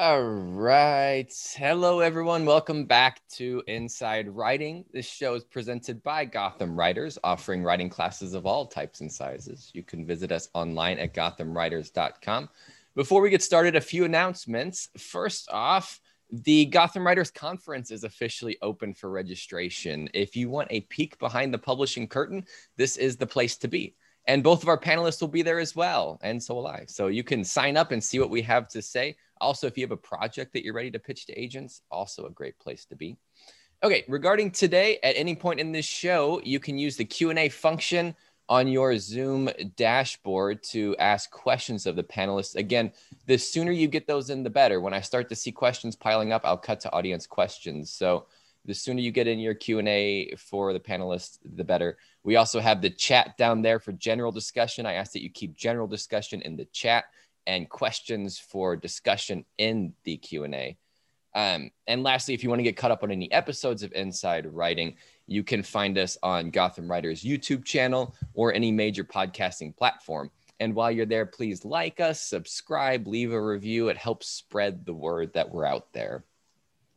All right. Hello, everyone. Welcome back to Inside Writing. This show is presented by Gotham Writers, offering writing classes of all types and sizes. You can visit us online at gothamwriters.com. Before we get started, a few announcements. First off, the Gotham Writers Conference is officially open for registration. If you want a peek behind the publishing curtain, this is the place to be. And both of our panelists will be there as well, and so will I. So you can sign up and see what we have to say. Also, if you have a project that you're ready to pitch to agents, also a great place to be. Okay, regarding today, at any point in this show, you can use the Q&A function on your Zoom dashboard to ask questions of the panelists. Again, the sooner you get those in, the better. When I start to see questions piling up, I'll cut to audience questions. So the sooner you get in your Q&A for the panelists, the better. We also have the chat down there for general discussion. I ask that you keep general discussion in the chat and questions for discussion in the Q&A. Um, and lastly, if you want to get caught up on any episodes of Inside Writing, you can find us on Gotham Writers YouTube channel or any major podcasting platform. And while you're there, please like us, subscribe, leave a review. It helps spread the word that we're out there.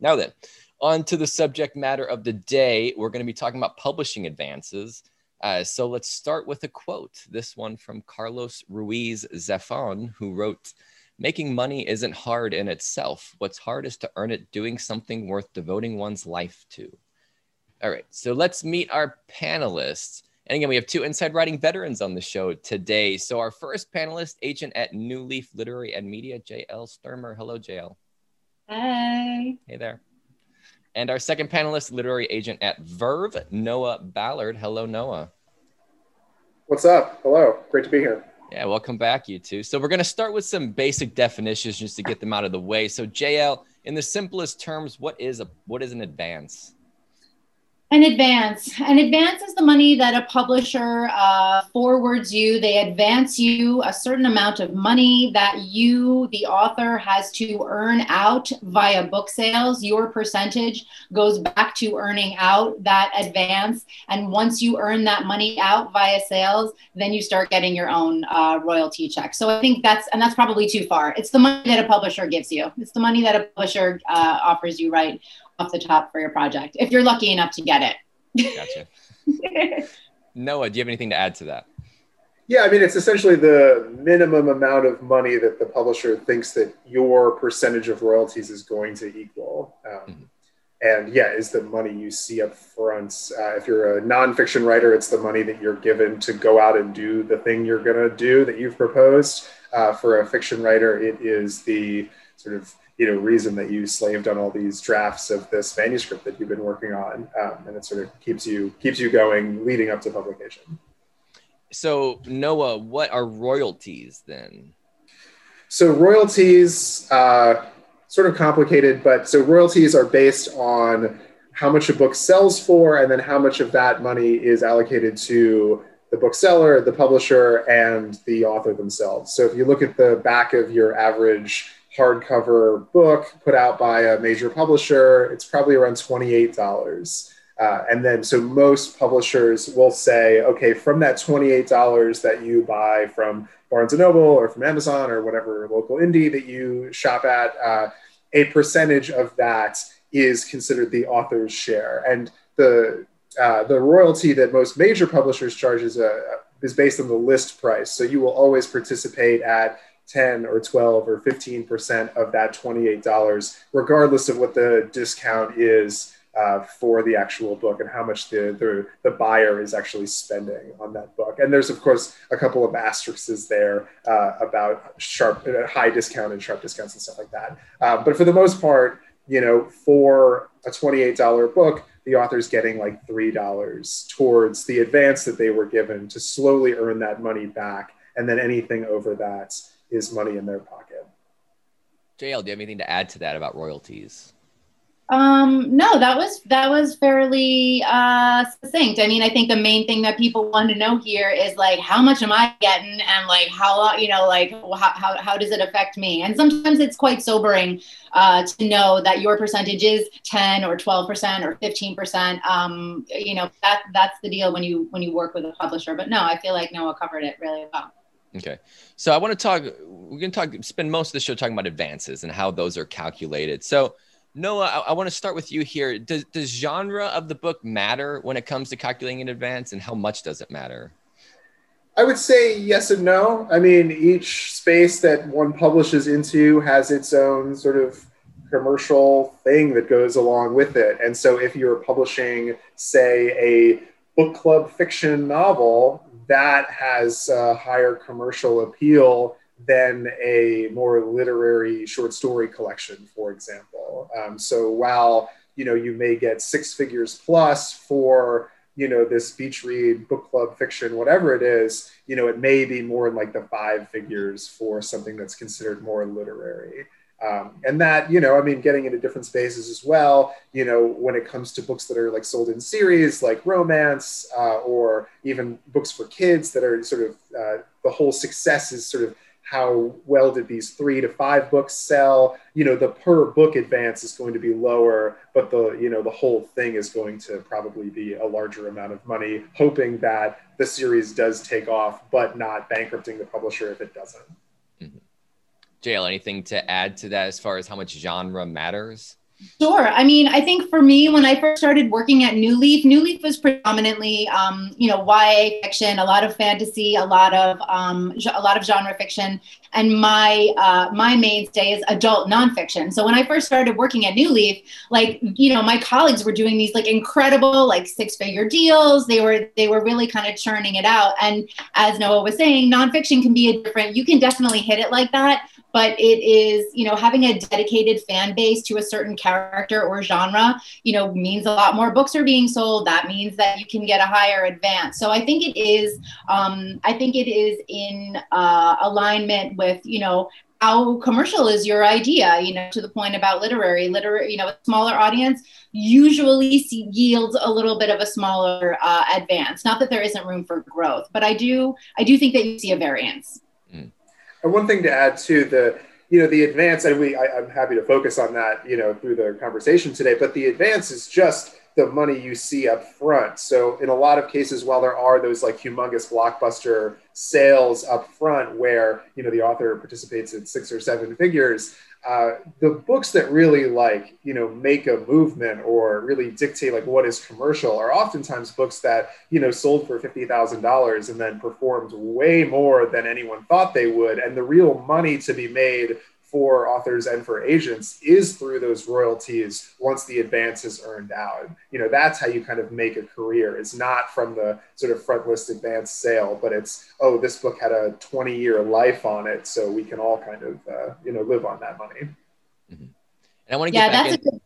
Now then, on to the subject matter of the day. We're going to be talking about publishing advances. Uh, so let's start with a quote. This one from Carlos Ruiz Zafon, who wrote, Making money isn't hard in itself. What's hard is to earn it doing something worth devoting one's life to. All right, so let's meet our panelists. And again, we have two inside writing veterans on the show today. So our first panelist, agent at New Leaf Literary and Media, JL Stermer. Hello, JL. Hey. Hey there. And our second panelist, literary agent at Verve, Noah Ballard. Hello, Noah. What's up? Hello. Great to be here. Yeah, welcome back, you two. So we're going to start with some basic definitions just to get them out of the way. So JL, in the simplest terms, what is a what is an advance? An advance. An advance is the money that a publisher uh, forwards you. They advance you a certain amount of money that you, the author, has to earn out via book sales. Your percentage goes back to earning out that advance. And once you earn that money out via sales, then you start getting your own uh, royalty check. So I think that's, and that's probably too far. It's the money that a publisher gives you, it's the money that a publisher uh, offers you, right? Off the top for your project if you're lucky enough to get it. gotcha. Noah, do you have anything to add to that? Yeah, I mean, it's essentially the minimum amount of money that the publisher thinks that your percentage of royalties is going to equal. Um, mm-hmm. And yeah, is the money you see up front. Uh, if you're a nonfiction writer, it's the money that you're given to go out and do the thing you're going to do that you've proposed. Uh, for a fiction writer, it is the sort of you know reason that you slaved on all these drafts of this manuscript that you've been working on um, and it sort of keeps you keeps you going leading up to publication. So noah what are royalties then? So royalties uh, sort of complicated but so royalties are based on how much a book sells for and then how much of that money is allocated to the bookseller the publisher and the author themselves. So if you look at the back of your average hardcover book put out by a major publisher, it's probably around $28. Uh, and then, so most publishers will say, okay, from that $28 that you buy from Barnes and Noble or from Amazon or whatever local indie that you shop at, uh, a percentage of that is considered the author's share. And the uh, the royalty that most major publishers charge is, a, is based on the list price. So you will always participate at 10 or 12 or 15% of that $28, regardless of what the discount is uh, for the actual book and how much the, the, the, buyer is actually spending on that book. And there's, of course, a couple of asterisks there uh, about sharp, uh, high discount and sharp discounts and stuff like that. Uh, but for the most part, you know, for a $28 book, the author's getting like $3 towards the advance that they were given to slowly earn that money back. And then anything over that is money in their pocket. JL, do you have anything to add to that about royalties? Um, no, that was that was fairly uh, succinct. I mean, I think the main thing that people want to know here is like, how much am I getting, and like, how long, you know, like, how how, how does it affect me? And sometimes it's quite sobering uh, to know that your percentage is ten or twelve percent or fifteen percent. Um, you know, that that's the deal when you when you work with a publisher. But no, I feel like Noah covered it really well. Okay. So I want to talk, we're going to talk, spend most of the show talking about advances and how those are calculated. So, Noah, I, I want to start with you here. Does, does genre of the book matter when it comes to calculating an advance, and how much does it matter? I would say yes and no. I mean, each space that one publishes into has its own sort of commercial thing that goes along with it. And so if you're publishing, say, a book club fiction novel, that has a higher commercial appeal than a more literary short story collection, for example. Um, so while you know you may get six figures plus for you know this beach read book club fiction whatever it is you know it may be more in like the five figures for something that's considered more literary um, and that you know i mean getting into different spaces as well you know when it comes to books that are like sold in series like romance uh, or even books for kids that are sort of uh, the whole success is sort of how well did these three to five books sell you know the per book advance is going to be lower but the you know the whole thing is going to probably be a larger amount of money hoping that the series does take off but not bankrupting the publisher if it doesn't. JL, anything to add to that as far as how much genre matters? Sure. I mean, I think for me, when I first started working at New Leaf, New Leaf was predominantly, um, you know, YA fiction, a lot of fantasy, a lot of um, a lot of genre fiction, and my uh, my mainstay is adult nonfiction. So when I first started working at New Leaf, like you know, my colleagues were doing these like incredible like six figure deals. They were they were really kind of churning it out. And as Noah was saying, nonfiction can be a different. You can definitely hit it like that but it is you know having a dedicated fan base to a certain character or genre you know means a lot more. Books are being sold. That means that you can get a higher advance. So i think it is um, i think it is in uh, alignment with you know how commercial is your idea you know to the point about literary literary you know a smaller audience usually yields a little bit of a smaller uh, advance. Not that there isn't room for growth but i do i do think that you see a variance and one thing to add to the, you know, the advance, and we, I, I'm happy to focus on that, you know, through the conversation today, but the advance is just the money you see up front. So in a lot of cases, while there are those like humongous blockbuster sales up front where, you know, the author participates in six or seven figures, uh, the books that really like you know make a movement or really dictate like what is commercial are oftentimes books that you know sold for $50000 and then performed way more than anyone thought they would. And the real money to be made for authors and for agents is through those royalties once the advance is earned out. You know, that's how you kind of make a career. It's not from the sort of front list advance sale, but it's, oh, this book had a 20 year life on it. So we can all kind of, uh, you know, live on that money. Mm-hmm. And I want to get yeah, back that's in- a good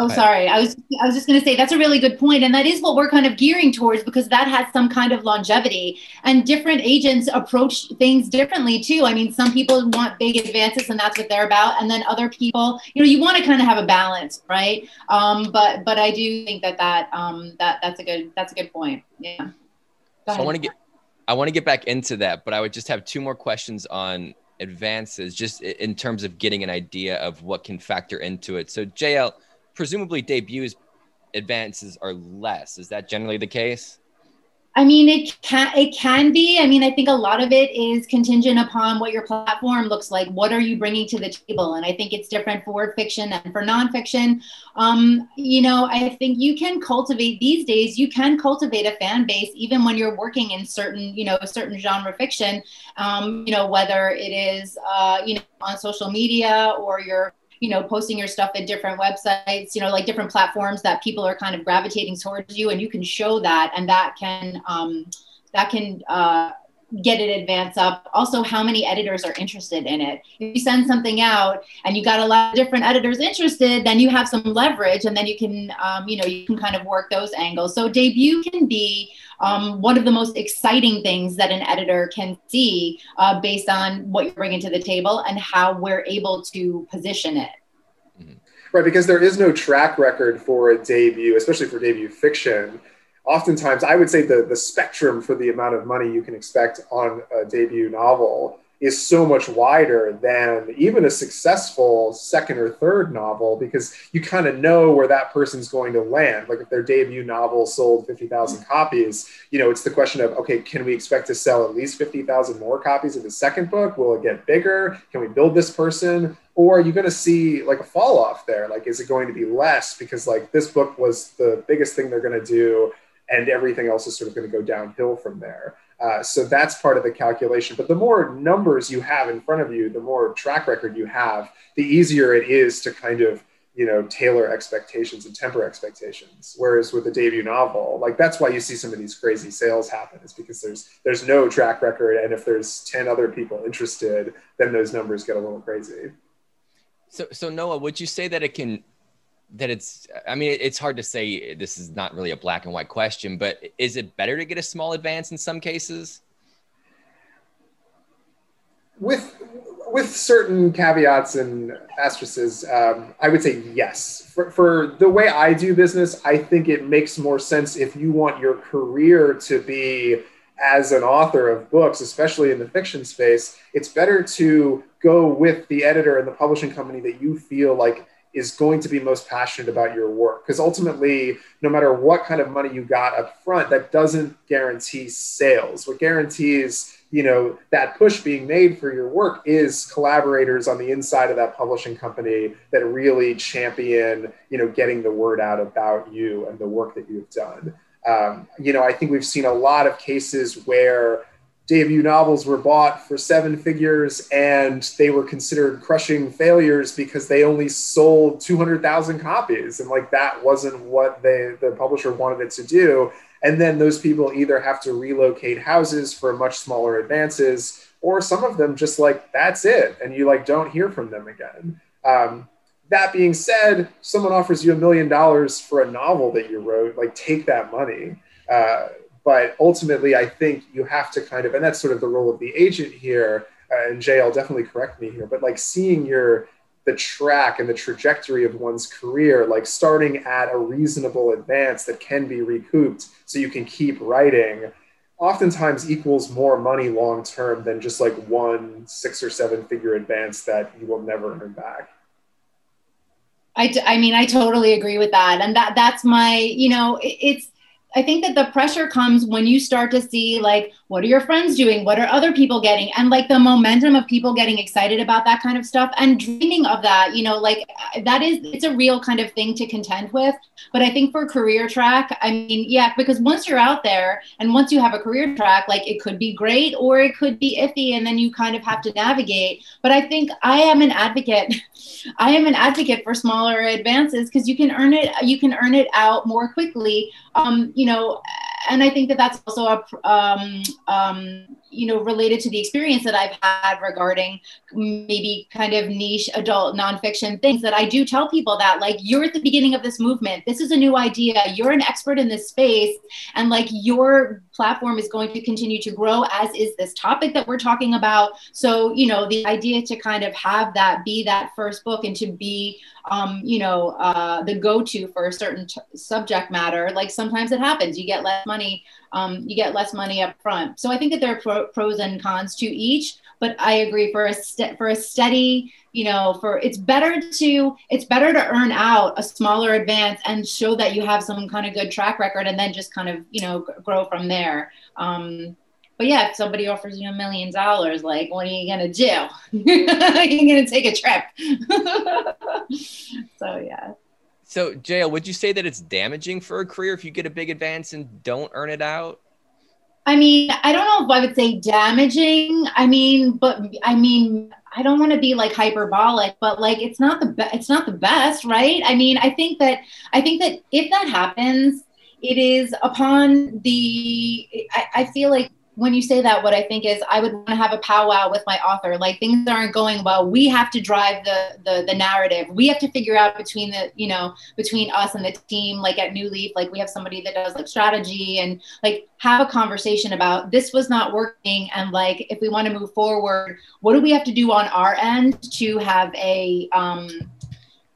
Oh, sorry. I was I was just going to say that's a really good point, and that is what we're kind of gearing towards because that has some kind of longevity. And different agents approach things differently too. I mean, some people want big advances, and that's what they're about, and then other people, you know, you want to kind of have a balance, right? Um, but but I do think that that um, that that's a good that's a good point. Yeah. So I want to get I want to get back into that, but I would just have two more questions on advances, just in terms of getting an idea of what can factor into it. So JL presumably debuts advances are less. Is that generally the case? I mean, it can it can be. I mean, I think a lot of it is contingent upon what your platform looks like. What are you bringing to the table? And I think it's different for fiction and for nonfiction. Um, you know, I think you can cultivate these days. You can cultivate a fan base even when you're working in certain, you know, certain genre fiction. Um, you know, whether it is, uh, you know, on social media or you're you know posting your stuff at different websites you know like different platforms that people are kind of gravitating towards you and you can show that and that can um, that can uh, get it advance up. Also how many editors are interested in it. If you send something out and you got a lot of different editors interested then you have some leverage and then you can um, you know you can kind of work those angles. So debut can be um, one of the most exciting things that an editor can see uh, based on what you're bringing to the table and how we're able to position it mm-hmm. right because there is no track record for a debut especially for debut fiction oftentimes I would say the, the spectrum for the amount of money you can expect on a debut novel is so much wider than even a successful second or third novel because you kind of know where that person's going to land. Like if their debut novel sold 50,000 copies, you know, it's the question of, okay, can we expect to sell at least 50,000 more copies of the second book? Will it get bigger? Can we build this person? Or are you going to see like a fall off there? Like, is it going to be less because like this book was the biggest thing they're going to do and everything else is sort of going to go downhill from there? Uh, so that's part of the calculation. But the more numbers you have in front of you, the more track record you have, the easier it is to kind of you know tailor expectations and temper expectations. Whereas with a debut novel, like that's why you see some of these crazy sales happen, is because there's there's no track record, and if there's ten other people interested, then those numbers get a little crazy. So so Noah, would you say that it can that it's i mean it's hard to say this is not really a black and white question but is it better to get a small advance in some cases? With with certain caveats and asterisks um, i would say yes. For, for the way i do business i think it makes more sense if you want your career to be as an author of books especially in the fiction space it's better to go with the editor and the publishing company that you feel like is going to be most passionate about your work. Because ultimately no matter what kind of money you got up front that doesn't guarantee sales. What guarantees you know that push being made for your work is collaborators on the inside of that publishing company that really champion you know getting the word out about you and the work that you've done. Um, you know i think we've seen a lot of cases where debut novels were bought for seven figures and they were considered crushing failures because they only sold 200,000 copies. And like that wasn't what they the publisher wanted it to do. And then those people either have to relocate houses for much smaller advances or some of them just like that's it. And you like don't hear from them again. Um, that being said someone offers you a million dollars for a novel that you wrote like take that money. Uh, but ultimately, I think you have to kind of, and that's sort of the role of the agent here. Uh, and Jay, I'll definitely correct me here, but like seeing your the track and the trajectory of one's career, like starting at a reasonable advance that can be recouped, so you can keep writing. Oftentimes equals more money long term than just like one six or seven figure advance that you will never earn back. I, I mean, I totally agree with that. And that that's my, you know, it, it's, I think that the pressure comes when you start to see like what are your friends doing? What are other people getting? And like the momentum of people getting excited about that kind of stuff and dreaming of that you know like uh, that is it's a real kind of thing to contend with. But I think for career track I mean yeah because once you're out there and once you have a career track like it could be great or it could be iffy and then you kind of have to navigate. But I think I am an advocate I am an advocate for smaller advances because you can earn it you can earn it out more quickly um, you know, and I think that that's also a, um, um, you know, related to the experience that I've had regarding maybe kind of niche adult nonfiction things that I do tell people that like you're at the beginning of this movement. This is a new idea. You're an expert in this space, and like your platform is going to continue to grow, as is this topic that we're talking about. So, you know, the idea to kind of have that be that first book and to be um, you know, uh, the go-to for a certain t- subject matter. Like sometimes it happens, you get less money, um, you get less money up front. So I think that there are pro- pros and cons to each. But I agree for a st- for a steady, you know, for it's better to it's better to earn out a smaller advance and show that you have some kind of good track record, and then just kind of you know grow from there. Um, but yeah, if somebody offers you a million dollars, like, what are you gonna do? You're gonna take a trip. so yeah. So, JL would you say that it's damaging for a career if you get a big advance and don't earn it out? I mean, I don't know if I would say damaging. I mean, but I mean, I don't want to be like hyperbolic, but like it's not the be- it's not the best, right? I mean, I think that I think that if that happens, it is upon the. I, I feel like when you say that, what I think is I would want to have a powwow with my author. Like things aren't going well. We have to drive the, the the narrative. We have to figure out between the you know between us and the team. Like at New Leaf, like we have somebody that does like strategy and like have a conversation about this was not working and like if we want to move forward, what do we have to do on our end to have a um,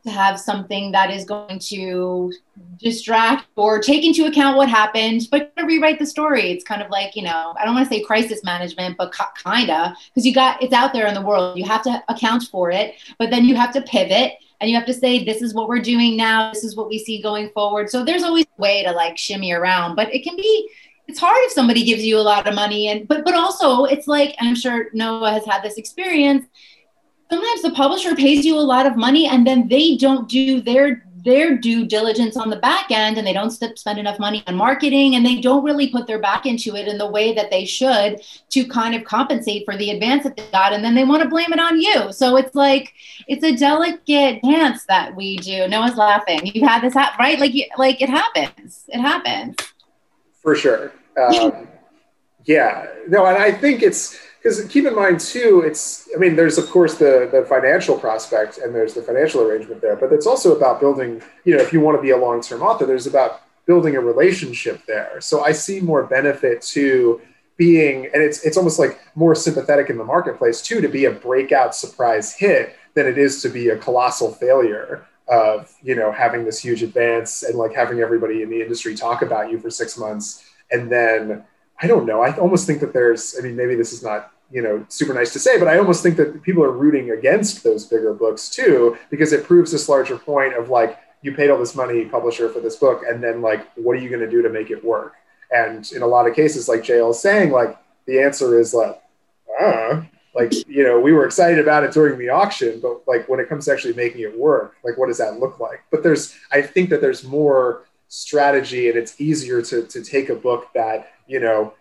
have something that is going to distract or take into account what happened, but to rewrite the story. It's kind of like, you know, I don't want to say crisis management, but kind of, because you got it's out there in the world. You have to account for it, but then you have to pivot and you have to say, this is what we're doing now. This is what we see going forward. So there's always a way to like shimmy around, but it can be it's hard if somebody gives you a lot of money and but but also it's like i'm sure noah has had this experience sometimes the publisher pays you a lot of money and then they don't do their their due diligence on the back end and they don't spend enough money on marketing and they don't really put their back into it in the way that they should to kind of compensate for the advance that they got and then they want to blame it on you. So it's like it's a delicate dance that we do. Noah's laughing. You've had this happen right? Like like it happens. It happens. For sure. Um, yeah. No and i think it's because keep in mind too it's i mean there's of course the the financial prospect and there's the financial arrangement there but it's also about building you know if you want to be a long-term author there's about building a relationship there so i see more benefit to being and it's it's almost like more sympathetic in the marketplace too to be a breakout surprise hit than it is to be a colossal failure of you know having this huge advance and like having everybody in the industry talk about you for six months and then I don't know. I almost think that there's, I mean, maybe this is not you know super nice to say but i almost think that people are rooting against those bigger books too because it proves this larger point of like you paid all this money publisher for this book and then like what are you going to do to make it work? And in a lot of cases like jl saying like the answer is like uh, like you know we were excited about it during the auction but like when it comes to actually making it work like what does that look like? But there's i think that there's more strategy and it's easier to, to take a book that you know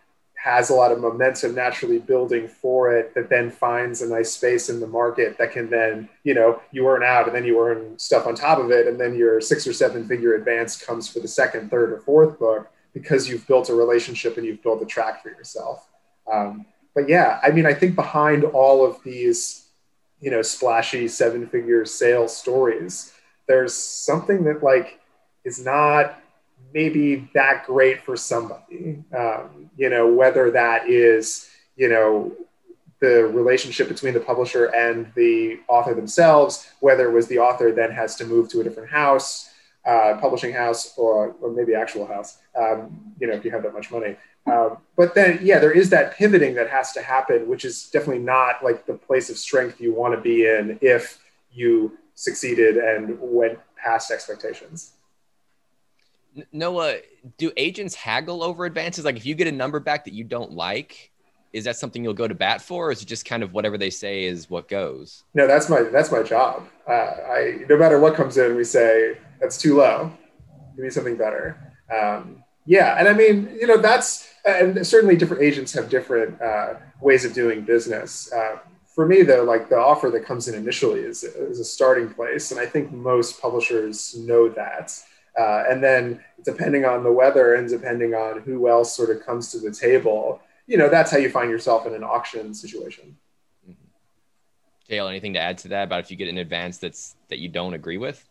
has a lot of momentum naturally building for it that then finds a nice space in the market that can then you know you earn out and then you earn stuff on top of it. And then your six or seven figure advance comes for the second third or fourth book because you've built a relationship and you've built a track for yourself. Um, but yeah i mean i think behind all of these you know splashy seven figure sales stories there's something that like is not maybe that great for somebody. Um, you know, whether that is, you know, the relationship between the publisher and the author themselves, whether it was the author then has to move to a different house, uh, publishing house, or, or maybe actual house, um, you know, if you have that much money. Um, but then, yeah, there is that pivoting that has to happen, which is definitely not like the place of strength you want to be in if you succeeded and went past expectations. Noah, do agents haggle over advances? Like if you get a number back that you don't like, is that something you'll go to bat for, or is it just kind of whatever they say is what goes? No, that's my that's my job. Uh, I no matter what comes in, we say that's too low. Give me something better. Um, yeah, and I mean, you know, that's and certainly different agents have different uh, ways of doing business. Uh, for me, though, like the offer that comes in initially is, is a starting place, and I think most publishers know that. Uh, and then depending on the weather and depending on who else sort of comes to the table, you know, that's how you find yourself in an auction situation. Mm-hmm. anything to add to that about if you get an advance that's that you don't agree with?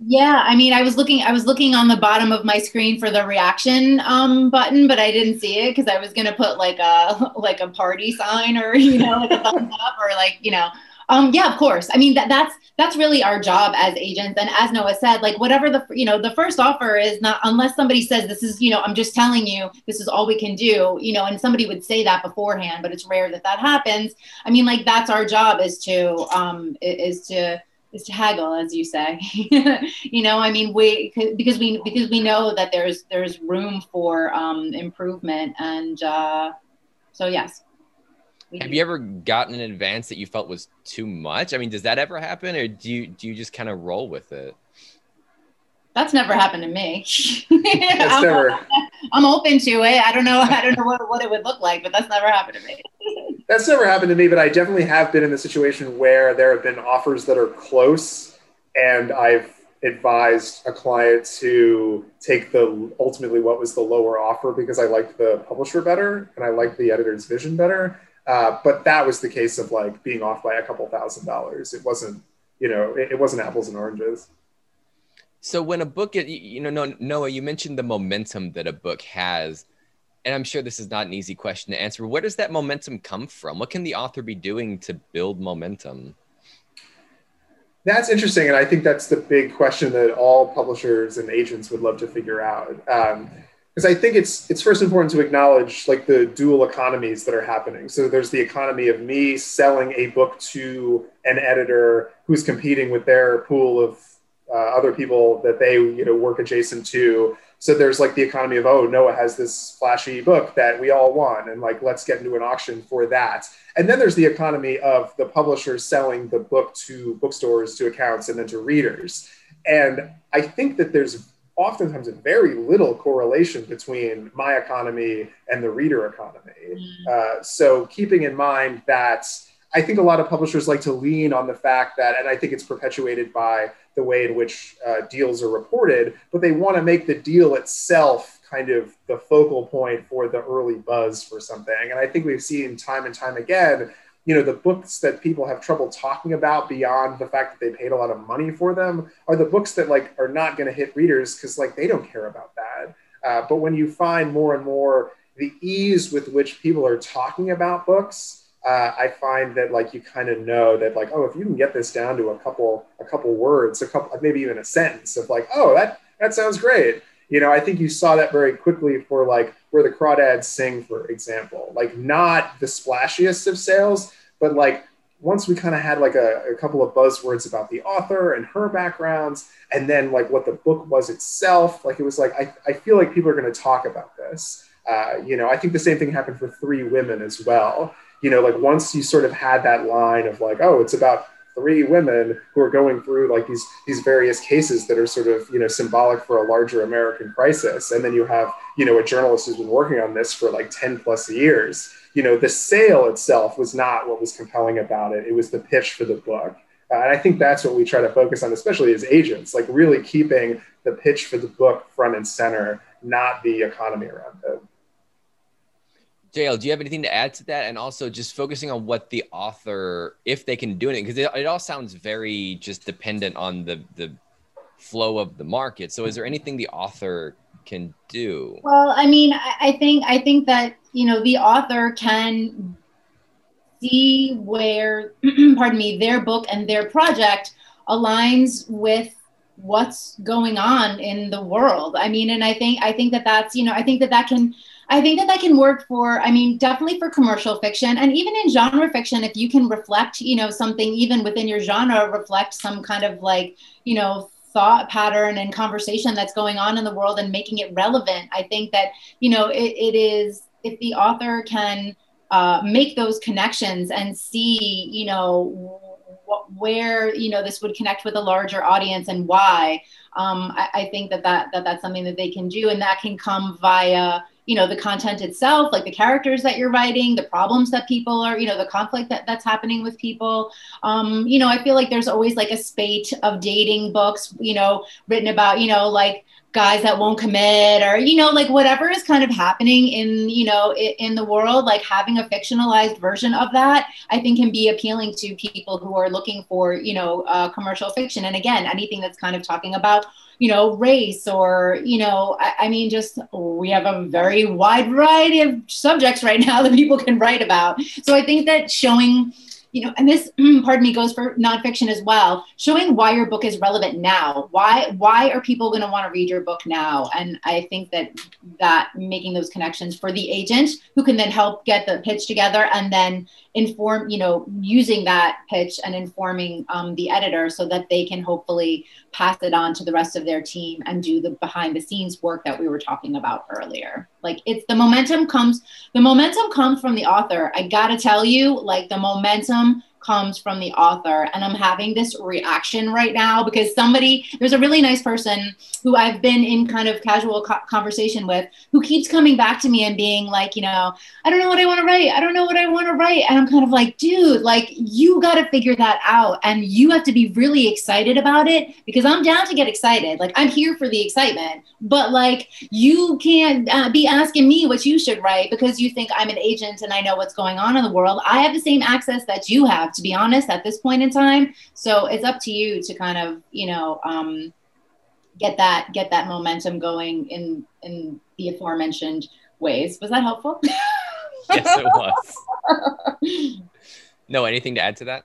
Yeah, I mean, I was looking, I was looking on the bottom of my screen for the reaction um, button, but I didn't see it because I was gonna put like a like a party sign or you know like a thumbs up or like you know um, yeah, of course. I mean, that, that's that's really our job as agents. And as Noah said, like whatever the you know the first offer is not unless somebody says this is you know I'm just telling you this is all we can do. You know, and somebody would say that beforehand, but it's rare that that happens. I mean, like that's our job is to um, is to is to haggle as you say you know i mean we because we because we know that there's there's room for um, improvement and uh, so yes have you ever gotten an advance that you felt was too much? I mean, does that ever happen, or do you do you just kind of roll with it? That's never happened to me. I'm, never... I'm open to it. I don't know. I don't know what, what it would look like, but that's never happened to me. that's never happened to me, but I definitely have been in the situation where there have been offers that are close, and I've advised a client to take the ultimately what was the lower offer because I liked the publisher better and I liked the editor's vision better. Uh, but that was the case of like being off by a couple thousand dollars. It wasn't, you know, it, it wasn't apples and oranges. So when a book, you know, Noah, you mentioned the momentum that a book has, and I'm sure this is not an easy question to answer. Where does that momentum come from? What can the author be doing to build momentum? That's interesting, and I think that's the big question that all publishers and agents would love to figure out. Because I think it's it's first important to acknowledge like the dual economies that are happening. So there's the economy of me selling a book to an editor who's competing with their pool of uh, other people that they you know work adjacent to. So there's like the economy of oh noah has this flashy book that we all want and like let's get into an auction for that. And then there's the economy of the publishers selling the book to bookstores to accounts and then to readers. And i think that there's oftentimes a very little correlation between my economy and the reader economy mm. uh, so keeping in mind that I think a lot of publishers like to lean on the fact that, and I think it's perpetuated by the way in which uh, deals are reported, but they want to make the deal itself kind of the focal point for the early buzz for something. And I think we've seen time and time again, you know, the books that people have trouble talking about beyond the fact that they paid a lot of money for them are the books that like are not going to hit readers because like they don't care about that. Uh, but when you find more and more the ease with which people are talking about books uh, I find that like you kind of know that like oh if you can get this down to a couple a couple words a couple maybe even a sentence of like oh that that sounds great you know I think you saw that very quickly for like where the crawdads sing for example like not the splashiest of sales but like once we kind of had like a, a couple of buzzwords about the author and her backgrounds and then like what the book was itself like it was like I, I feel like people are going to talk about this uh, you know i think the same thing happened for three women as well you know, like once you sort of had that line of like, oh, it's about three women who are going through like these these various cases that are sort of you know symbolic for a larger American crisis, and then you have you know a journalist who's been working on this for like ten plus years. You know, the sale itself was not what was compelling about it; it was the pitch for the book. Uh, and I think that's what we try to focus on, especially as agents, like really keeping the pitch for the book front and center, not the economy around it. JL, do you have anything to add to that? And also just focusing on what the author, if they can do it, because it, it, all sounds very just dependent on the the flow of the market. So is there anything the author can do? Well, I mean, I think I think that you know the author can see where, pardon me, their book and their project aligns with what's going on in the world. I mean, and I think I think that that's you know I think that that can I think that that can work for, I mean, definitely for commercial fiction and even in genre fiction, if you can reflect, you know, something even within your genre, reflect some kind of like, you know, thought pattern and conversation that's going on in the world and making it relevant. I think that, you know, it, it is, if the author can uh, make those connections and see, you know, where you know this would connect with a larger audience and why um, I, I, think that, that that that's something that they can do. And that can come via you know the content itself like the characters that you're writing the problems that people are you know the conflict that, that's happening with people. Um, you know i feel like there's always like a spate of dating books you know written about you know like guys that won't commit or you know like whatever is kind of happening in you know in, the world like having a fictionalized version of that i think can be appealing to people who are looking for you know uh, commercial fiction and again anything that's kind of talking about you know, race or, you know, I, I, mean, just we have a very wide variety of subjects right now that people can write about. So I think that showing you know, and this, pardon me, goes for nonfiction as well, showing why your book is relevant now. Why why are people going to want to read your book now? And I think that that making those connections for the agent who can then help get the pitch together and then inform, you know, using that pitch and informing um, the editor so that they can hopefully pass it on to the rest of their team and do the behind the scenes work that we were talking about earlier. Like it's the momentum comes, the momentum comes from the author. I gotta tell you, like the momentum comes from the author. And I'm having this reaction right now because somebody, there's a really nice person who I've been in kind of casual co- conversation with who keeps coming back to me and being like, you know, I don't know what I want to write. I don't know what I want to write. And I'm kind of like, dude, like you got to figure that out. And you have to be really excited about it because I'm down to get excited. Like I'm here for the excitement, but like you can't uh, be asking me what you should write because you think I'm an agent and I know what's going on in the world. I have the same access that you have to be honest, at this point in time. So it's up to you to kind of, you know, um, get that get that momentum going in in the aforementioned ways. Was that helpful? yes, it was. no, anything to add to that?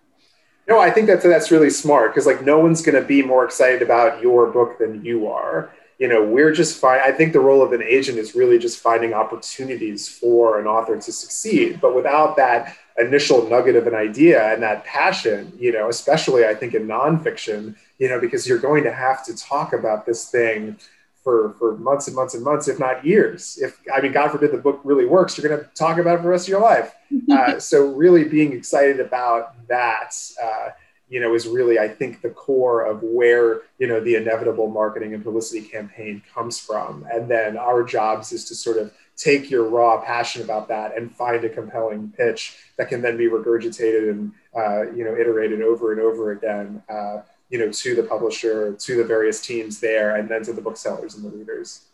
No, I think that's that's really smart because like no one's going to be more excited about your book than you are. You know, we're just fine. I think the role of an agent is really just finding opportunities for an author to succeed. But without that initial nugget of an idea and that passion, you know, especially I think in nonfiction, you know, because you're going to have to talk about this thing for for months and months and months, if not years. If I mean, God forbid the book really works, you're going to talk about it for the rest of your life. Uh, so really being excited about that, uh, you know, is really I think the core of where you know the inevitable marketing and publicity campaign comes from. And then our jobs is to sort of take your raw passion about that and find a compelling pitch that can then be regurgitated and uh, you know iterated over and over again uh, you know, to the publisher, to the various teams there, and then to the booksellers and the readers.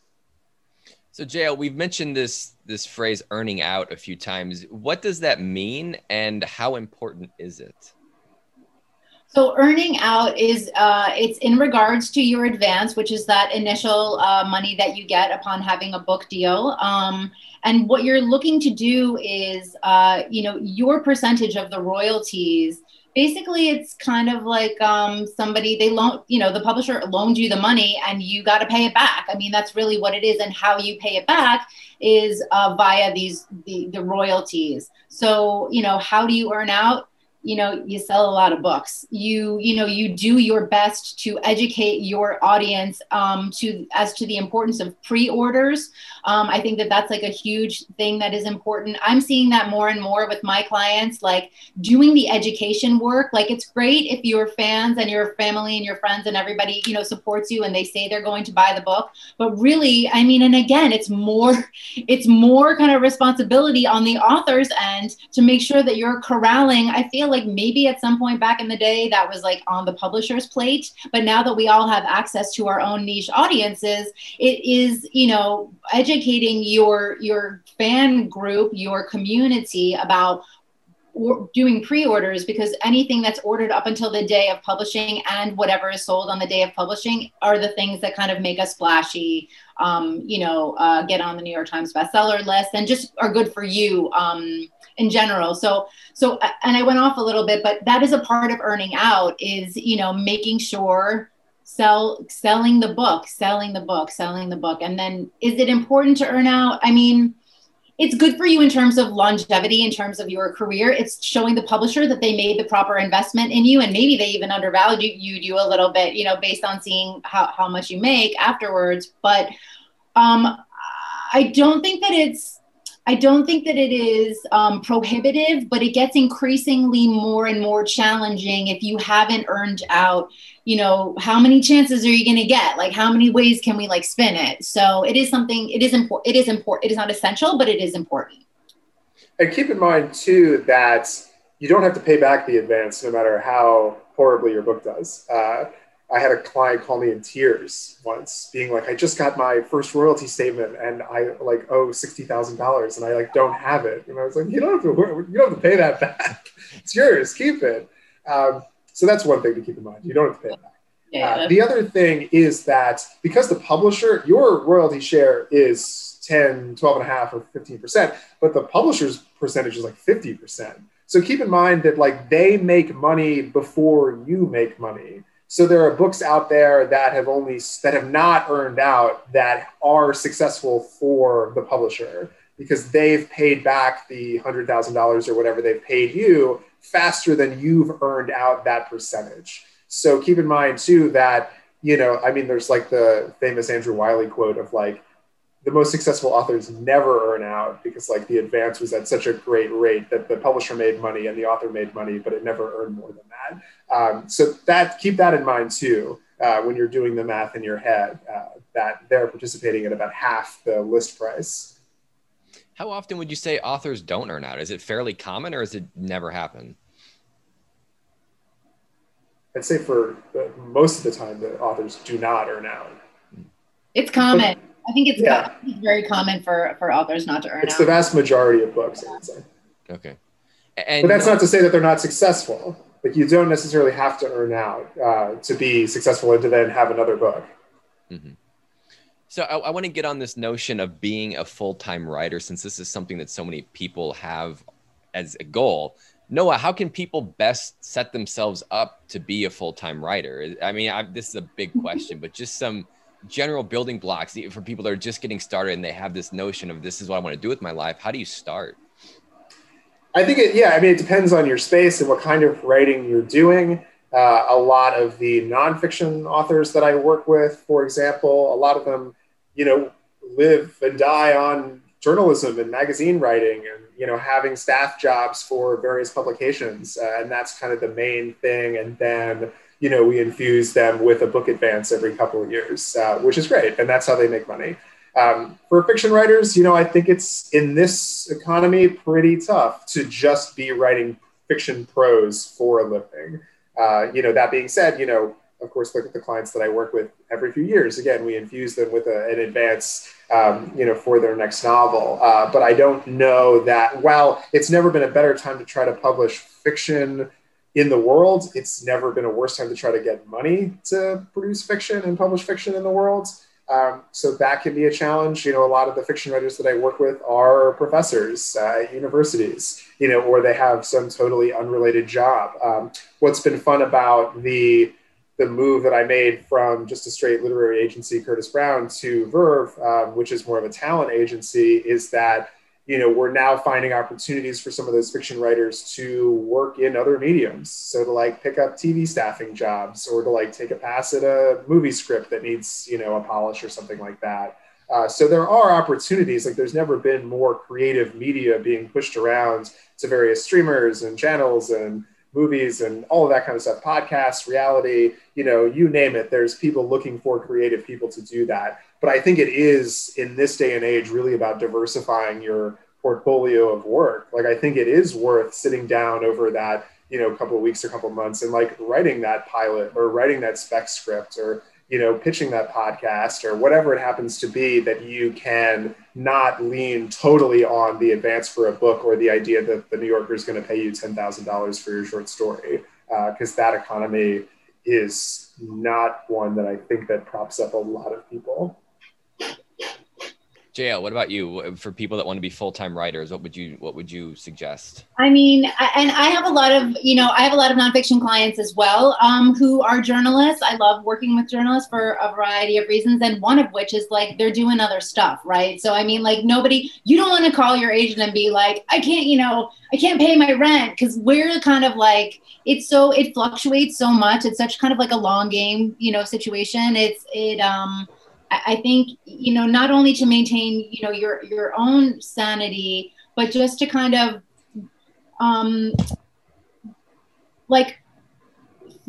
So, JL, we've mentioned this this phrase "earning out" a few times. What does that mean, and how important is it? So earning out is uh, it's in regards to your advance, which is that initial uh, money that you get upon having a book deal. Um, and what you're looking to do is, uh, you know, your percentage of the royalties. Basically it's kind of like um, somebody they loan you know the publisher loaned you the money and you got to pay it back. I mean that's really what it is. And how you pay it back is uh, via these the, the royalties. So you know how do you earn out you know you sell a lot of books. You you know you do your best to educate your audience um, to as to the importance of pre-orders. Um, i think that that's like a huge thing that is important. I'm seeing that more and more with my clients like doing the education work. Like it's great if your fans and your family and your friends and everybody you know supports you and they say they're going to buy the book. But really i mean and again it's more it's more kind of responsibility on the author's end to make sure that you're corralling. I feel like maybe at some point back in the day that was like on the publisher's plate. But now that we all have access to our own niche audiences, it is, you know, educating your your fan group, your community about doing pre-orders because anything that's ordered up until the day of publishing and whatever is sold on the day of publishing are the things that kind of make us flashy um, you know uh, get on the new york times bestseller list and just are good for you um, in general. So so and i went off a little bit but that is a part of earning out is you know making sure sell selling the book selling the book selling the book. And then is it important to earn out? I mean it's good for you in terms of longevity in terms of your career it's showing the publisher that they made the proper investment in you and maybe they even undervalued you, you a little bit you know based on seeing how, how much you make afterwards but um, i don't think that it's I don't think that it is um, prohibitive, but it gets increasingly more and more challenging if you haven't earned out. You know, how many chances are you going to get? Like, how many ways can we like spin it? So it is something. It is important. It is important. It is not essential, but it is important. And keep in mind too that you don't have to pay back the advance, no matter how horribly your book does. Uh, I had a client call me in tears once, being like, "I just got my first royalty statement, and I like owe sixty thousand dollars, and I like don't have it." And I was like, "You don't have to. You don't have to pay that back. it's yours. Keep it." Um, so that's one thing to keep in mind. You don't have to pay it back. Yeah. Uh, the other thing is that because the publisher, your royalty share is 10, 12 and a half or 15%, but the publisher's percentage is like 50%. So keep in mind that like they make money before you make money. So there are books out there that have only that have not earned out that are successful for the publisher because they've paid back the hundred thousand dollars or whatever they've paid you faster than you've earned out that percentage. So keep in mind too that you know I mean there's like the famous Andrew Wylie quote of like the most successful authors never earn out because like the advance was at such a great rate that the publisher made money and the author made money, but it never earned more than that. Um, so that keep that in mind too uh, when you're doing the math in your head. Uh, that they're participating at about half the list price. How often would you say authors don't earn out? Is it fairly common, or does it never happen? I'd say for the, most of the time, the authors do not earn out. It's common. But, I think it's, yeah. very common for, for authors not to earn out. It's out. the vast majority of books, I would say. Okay. And, but that's not to say that they're not successful. Like you don't necessarily have to earn out uh, to be successful and to then have another book. Mm-hmm. So I, I want to get on this notion of being a full-time writer, since this is something that so many people have as a goal. Noah, how can people best set themselves up to be a full time writer? I mean, I, this is a big question, but just some general building blocks for people that are just getting started and they have this notion of this is what I want to do with my life. How do you start? I think it, yeah, I mean, it depends on your space and what kind of writing you're doing. Uh, a lot of the nonfiction authors that I work with, for example, a lot of them, you know, live and die on journalism and magazine writing and you know having staff jobs for various publications uh, and that's kind of the main thing. And then you know we infuse them with a book advance every couple of years uh, which is great and that's how they make money. Um, for fiction writers you know i think it's in this economy pretty tough to just be writing fiction prose for a living. Uh, you know that being said you know of course, look at the clients that I work with every few years. Again, we infuse them with a, an advance, um, you know, for their next novel. Uh, but I don't know that while it's never been a better time to try to publish fiction in the world, it's never been a worse time to try to get money to produce fiction and publish fiction in the world. Um, so that can be a challenge. You know, a lot of the fiction writers that I work with are professors uh, at universities, you know, or they have some totally unrelated job. Um, what's been fun about the the move that I made from just a straight literary agency, Curtis Brown, to Verve, um, which is more of a talent agency, is that you know we're now finding opportunities for some of those fiction writers to work in other mediums. So to like pick up TV staffing jobs, or to like take a pass at a movie script that needs you know a polish or something like that. Uh, so there are opportunities. Like there's never been more creative media being pushed around to various streamers and channels and movies and all of that kind of stuff, podcasts, reality, you know, you name it. There's people looking for creative people to do that. But I think it is in this day and age really about diversifying your portfolio of work. Like I think it is worth sitting down over that, you know, couple of weeks or couple of months and like writing that pilot or writing that spec script or you know, pitching that podcast or whatever it happens to be that you can not lean totally on the advance for a book or the idea that the New Yorker is going to pay you $10,000 for your short story. Because uh, that economy is not one that I think that props up a lot of people. JL, what about you? For people that want to be full-time writers, what would you what would you suggest? I mean, and I have a lot of you know I have a lot of nonfiction clients as well um, who are journalists. I love working with journalists for a variety of reasons, and one of which is like they're doing other stuff, right? So I mean, like nobody, you don't want to call your agent and be like, I can't, you know, I can't pay my rent because we're kind of like it's so it fluctuates so much. It's such kind of like a long game, you know, situation. It's it um I think you know not only to maintain you know your your own sanity, but just to kind of um, like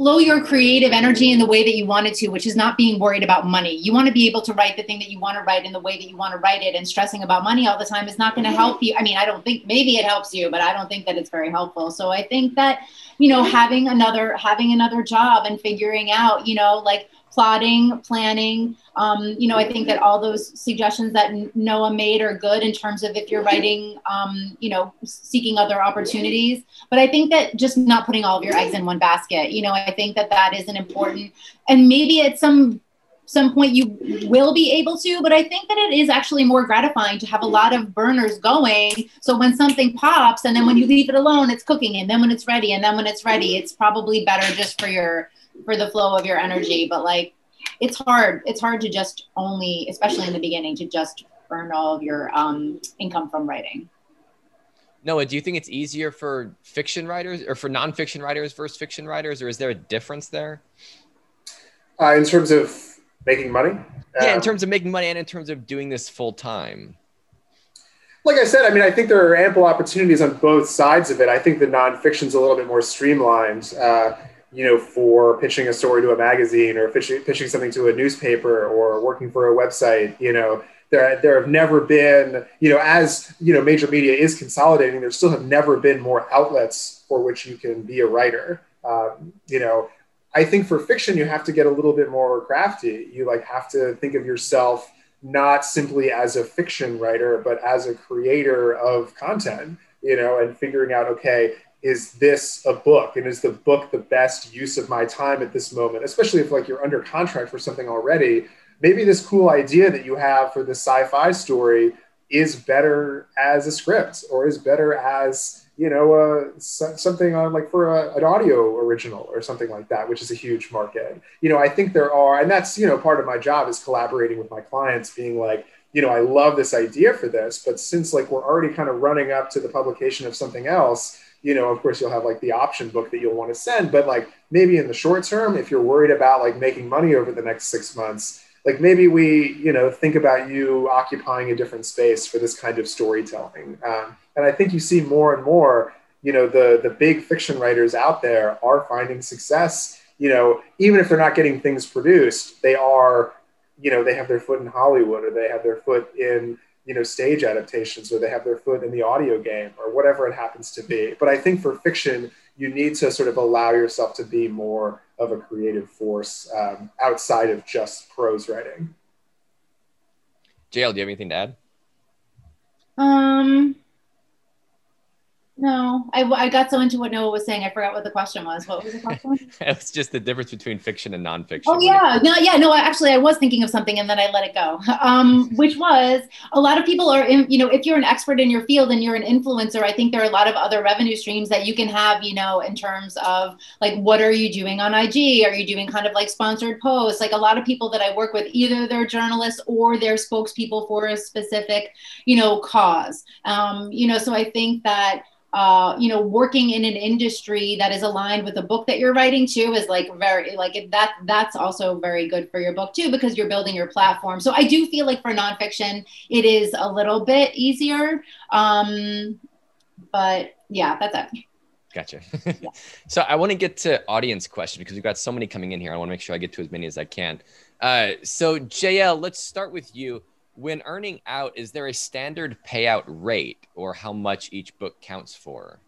flow your creative energy in the way that you wanted to, which is not being worried about money. You want to be able to write the thing that you want to write in the way that you want to write it, and stressing about money all the time is not going to help you. I mean, I don't think maybe it helps you, but I don't think that it's very helpful. So I think that you know having another having another job and figuring out you know like plotting, planning. Um, you know, I think that all those suggestions that Noah made are good in terms of if you're writing, um, you know, seeking other opportunities. But I think that just not putting all of your eggs in one basket, you know, I think that that is an important, and maybe at some some point you will be able to but i think that it is actually more gratifying to have a lot of burners going so when something pops and then when you leave it alone it's cooking and then when it's ready and then when it's ready it's probably better just for your for the flow of your energy but like it's hard. It's hard to just only especially in the beginning to just earn all of your um, income from writing. Noah do you think it's easier for fiction writers or for nonfiction writers versus fiction writers or is there a difference there? Uh, in terms of making money? Yeah um, in terms of making money and in terms of doing this full time. Like I said, I mean, I think there are ample opportunities on both sides of it. I think the nonfiction's a little bit more streamlined. Uh, you know, for pitching a story to a magazine or pitching, pitching something to a newspaper or working for a website, you know, there, there have never been, you know, as, you know, major media is consolidating, there still have never been more outlets for which you can be a writer. Um, you know, I think for fiction, you have to get a little bit more crafty. You like have to think of yourself not simply as a fiction writer, but as a creator of content, you know, and figuring out, okay, is this a book and is the book the best use of my time at this moment especially if like you're under contract for something already maybe this cool idea that you have for this sci-fi story is better as a script or is better as you know, uh, something on like for a, an audio original or something like that, which is a huge market. You know, I think there are, and that's, you know, part of my job is collaborating with my clients, being like, you know, I love this idea for this, but since like we're already kind of running up to the publication of something else, you know, of course you'll have like the option book that you'll want to send, but like maybe in the short term, if you're worried about like making money over the next six months, like maybe we, you know, think about you occupying a different space for this kind of storytelling. Um, and I think you see more and more, you know, the the big fiction writers out there are finding success. You know, even if they're not getting things produced, they are, you know, they have their foot in Hollywood or they have their foot in you know stage adaptations or they have their foot in the audio game or whatever it happens to be. But i think for fiction you need to sort of allow yourself to be more of a creative force um, outside of just prose writing. JL, do you have anything to add? Um no, I, I got so into what Noah was saying, I forgot what the question was. What was the question? it was just the difference between fiction and nonfiction. Oh yeah, no, yeah, no. Actually, I was thinking of something and then I let it go. Um, which was a lot of people are, in, you know, if you're an expert in your field and you're an influencer, I think there are a lot of other revenue streams that you can have, you know, in terms of like what are you doing on IG? Are you doing kind of like sponsored posts? Like a lot of people that I work with, either they're journalists or they're spokespeople for a specific, you know, cause. Um, you know, so I think that uh, you know, working in an industry that is aligned with the book that you're writing too is like very like that. That's also very good for your book too because you're building your platform. So I do feel like for nonfiction, it is a little bit easier. Um, but yeah, that's it. Gotcha. yeah. So I want to get to audience question because we've got so many coming in here. I want to make sure I get to as many as I can. Uh, so JL, let's start with you when earning out, is there a standard payout rate or how much each book counts for?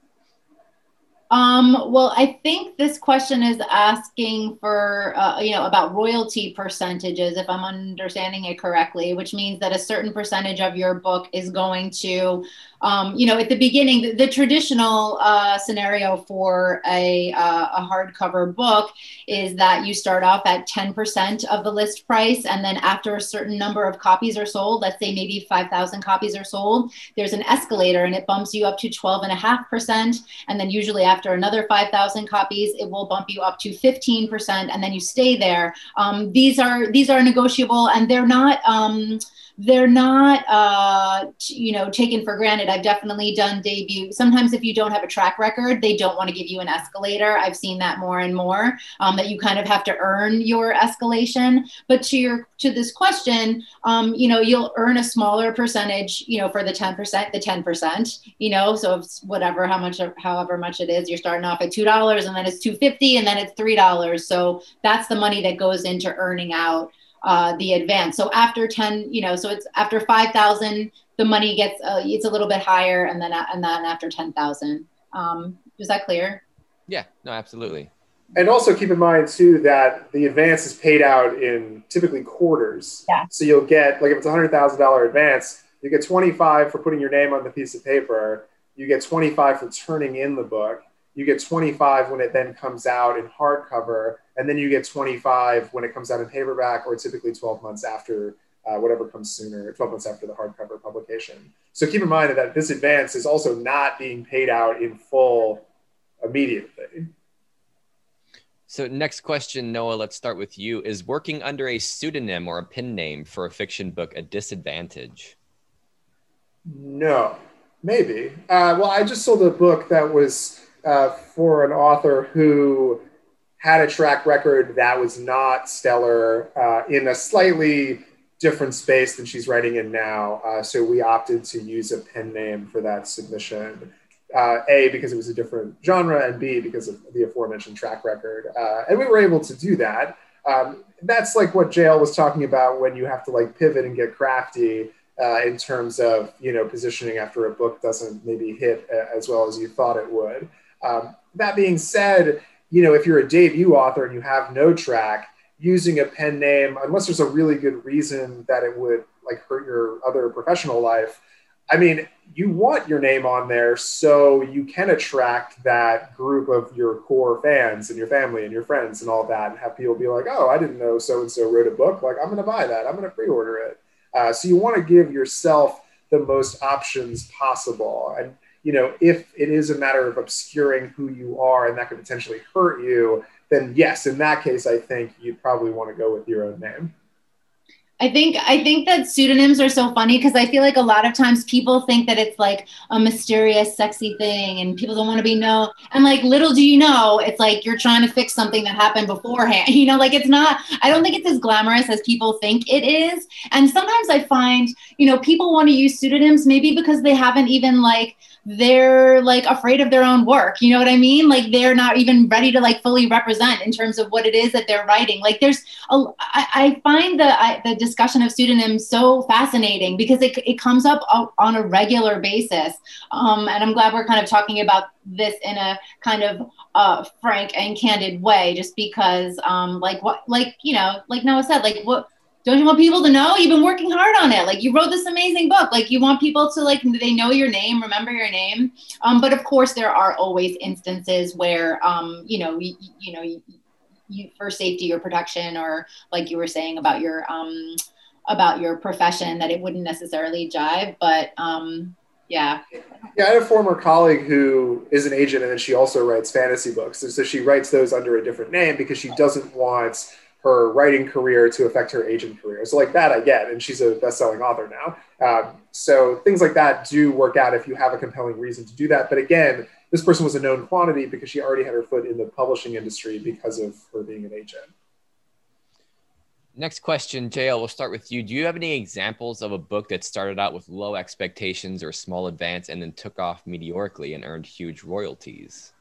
Um, well, I think this question is asking for, uh, you know, about royalty percentages, if I'm understanding it correctly, which means that a certain percentage of your book is going to um, you know, at the beginning, the, the traditional uh, scenario for a, uh, a hardcover book is that you start off at 10% of the list price. And then after a certain number of copies are sold, let's say maybe 5,000 copies are sold, there's an escalator and it bumps you up to 12.5%. And then usually after another 5,000 copies, it will bump you up to 15%. And then you stay there. Um, these are, these are negotiable and they're not, um, they're not uh, you know taken for granted. I've definitely done debut. Sometimes if you don't have a track record they don't want to give you an escalator. I've seen that more and more um, that you kind of have to earn your escalation. But to your to this question um, you know you'll earn a smaller percentage you know for the 10% the 10% you know? So it's whatever how much however much it is you're starting off at two dollars and then it's 250 and then it's three dollars. So that's the money that goes into earning out uh, the advance. So after 10, you know, so it's after 5,000, the money gets, uh, it's a little bit higher. And then, and then after 10,000, um, is that clear? Yeah, no, absolutely. And also keep in mind too, that the advance is paid out in typically quarters. Yeah. So you'll get, like if it's a hundred thousand dollar advance, you get 25 for putting your name on the piece of paper. You get 25 for turning in the book you get 25 when it then comes out in hardcover, and then you get 25 when it comes out in paperback, or typically 12 months after uh, whatever comes sooner, 12 months after the hardcover publication. So keep in mind that this advance is also not being paid out in full immediately. So next question, Noah, let's start with you. Is working under a pseudonym or a pen name for a fiction book a disadvantage? No, maybe. Uh, well, I just sold a book that was uh, for an author who had a track record that was not stellar uh, in a slightly different space than she's writing in now. Uh, so we opted to use a pen name for that submission. Uh, a because it was a different genre, and B because of the aforementioned track record, uh, and we were able to do that. Um, that's like what JL was talking about when you have to like pivot and get crafty uh, in terms of you know positioning after a book doesn't maybe hit as well as you thought it would. Um, that being said, you know, if you're a debut author and you have no track, using a pen name, unless there's a really good reason that it would like hurt your other professional life, I mean, you want your name on there so you can attract that group of your core fans and your family and your friends and all that, and have people be like, "Oh, I didn't know so and so wrote a book. Like, I'm going to buy that. I'm going to pre-order it." Uh, so you want to give yourself the most options possible, and you know, if it is a matter of obscuring who you are and that could potentially hurt you, then yes, in that case, I think you'd probably want to go with your own name. I think I think that pseudonyms are so funny because I feel like a lot of times people think that it's like a mysterious, sexy thing, and people don't want to be known. And like, little do you know, it's like you're trying to fix something that happened beforehand. You know, like it's not. I don't think it's as glamorous as people think it is. And sometimes I find, you know, people want to use pseudonyms maybe because they haven't even like they're like afraid of their own work. You know what I mean? Like they're not even ready to like fully represent in terms of what it is that they're writing. Like there's a, I, I find the I, the discussion of pseudonyms so fascinating because it, it comes up on a regular basis. Um, and I'm glad we're kind of talking about this in a kind of uh, frank and candid way, just because um, like what like you know like Noah said like what don't you want people to know? You've been working hard on it. Like you wrote this amazing book. Like you want people to like they know your name remember your name. Um, but of course there are always instances where um, you know you, you know you, you, for safety or protection or like you were saying about your um, about your profession that it wouldn't necessarily jive but um, yeah. Yeah i had a former colleague who is an agent and then she also writes fantasy books. And so she writes those under a different name because she doesn't want her writing career to affect her agent career. So like that I get, and she's a best-selling author now. Um, so things like that do work out if you have a compelling reason to do that. But again, this person was a known quantity because she already had her foot in the publishing industry because of her being an agent. Next question, JL, we'll start with you. Do you have any examples of a book that started out with low expectations or small advance and then took off meteorically and earned huge royalties?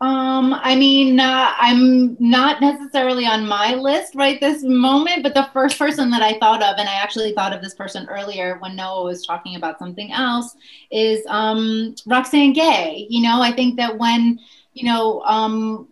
Um, I mean, uh, I'm not necessarily on my list right this moment, but the first person that I thought of, and I actually thought of this person earlier when Noah was talking about something else, is um, Roxane Gay. You know, I think that when, you know, um,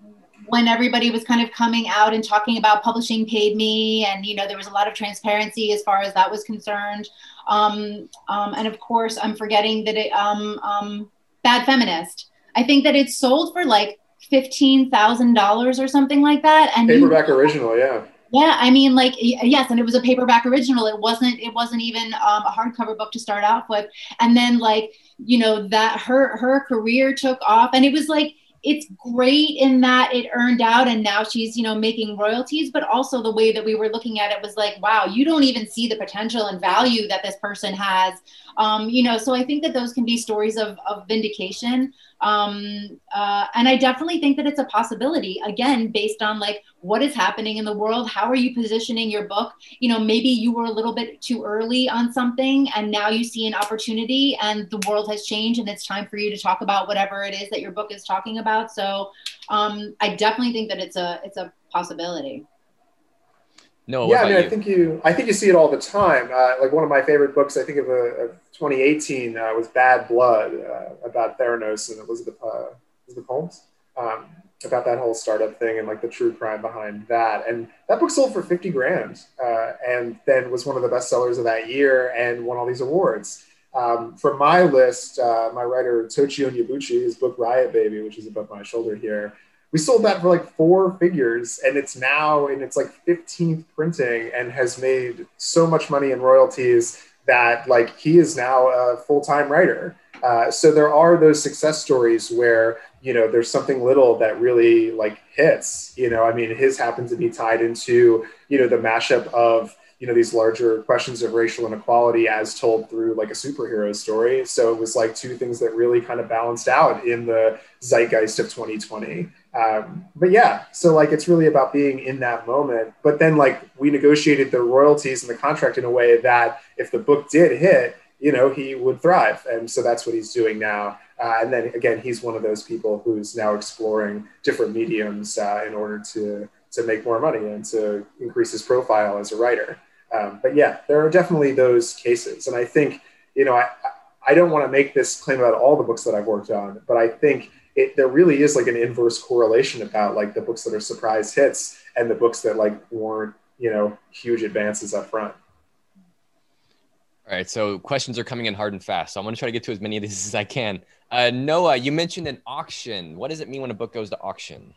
when everybody was kind of coming out and talking about publishing paid me, and you know, there was a lot of transparency as far as that was concerned. Um, um, and of course, I'm forgetting that it, um, um, Bad Feminist I think that it's sold for like fifteen thousand dollars or something like that. And paperback you, original, yeah. Yeah, I mean, like yes, and it was a paperback original. It wasn't. It wasn't even um, a hardcover book to start off with. And then, like you know, that her her career took off, and it was like it's great in that it earned out and now she's you know making royalties but also the way that we were looking at it was like wow you don't even see the potential and value that this person has um, you know so i think that those can be stories of, of vindication um, uh, and i definitely think that it's a possibility again based on like what is happening in the world how are you positioning your book? You know maybe you were a little bit too early on something and now you see an opportunity and the world has changed and it's time for you to talk about whatever it is that your book is talking about. So um, i definitely think that it's a it's a possibility no, yeah, I mean, you? I think you, I think you see it all the time. Uh, like one of my favorite books, I think of, uh, of 2018 uh, was Bad Blood uh, about Theranos and Elizabeth uh, Elizabeth Holmes, um, about that whole startup thing and like the true crime behind that. And that book sold for 50 grand, uh, and then was one of the best sellers of that year and won all these awards. Um, from my list, my writer Tochi Onyebuchi, his book Riot Baby, which is above my shoulder here we sold that for like four figures and it's now in its like 15th printing and has made so much money in royalties that like he is now a full-time writer. Uh, so there are those success stories where you know there's something little that really like hits you know? I mean his happens to be tied into you know the mashup of you know these larger questions of racial inequality as told through like a superhero story. So it was like two things that really kind of balanced out in the zeitgeist of 2020 um, but yeah, so like it's really about being in that moment. But then like we negotiated the royalties and the contract in a way that if the book did hit, you know, he would thrive. And so that's what he's doing now. Uh, and then again, he's one of those people who's now exploring different mediums uh, in order to to make more money and to increase his profile as a writer. Um, but yeah, there are definitely those cases, and I think you know I I don't want to make this claim about all the books that I've worked on, but I think it, there really is like an inverse correlation about like the books that are surprise hits and the books that like weren't you know huge advances up front. All right so questions are coming in hard and fast so i'm going to try to get to as many of these as i can. Uh, noah you mentioned an auction. What does it mean when a book goes to auction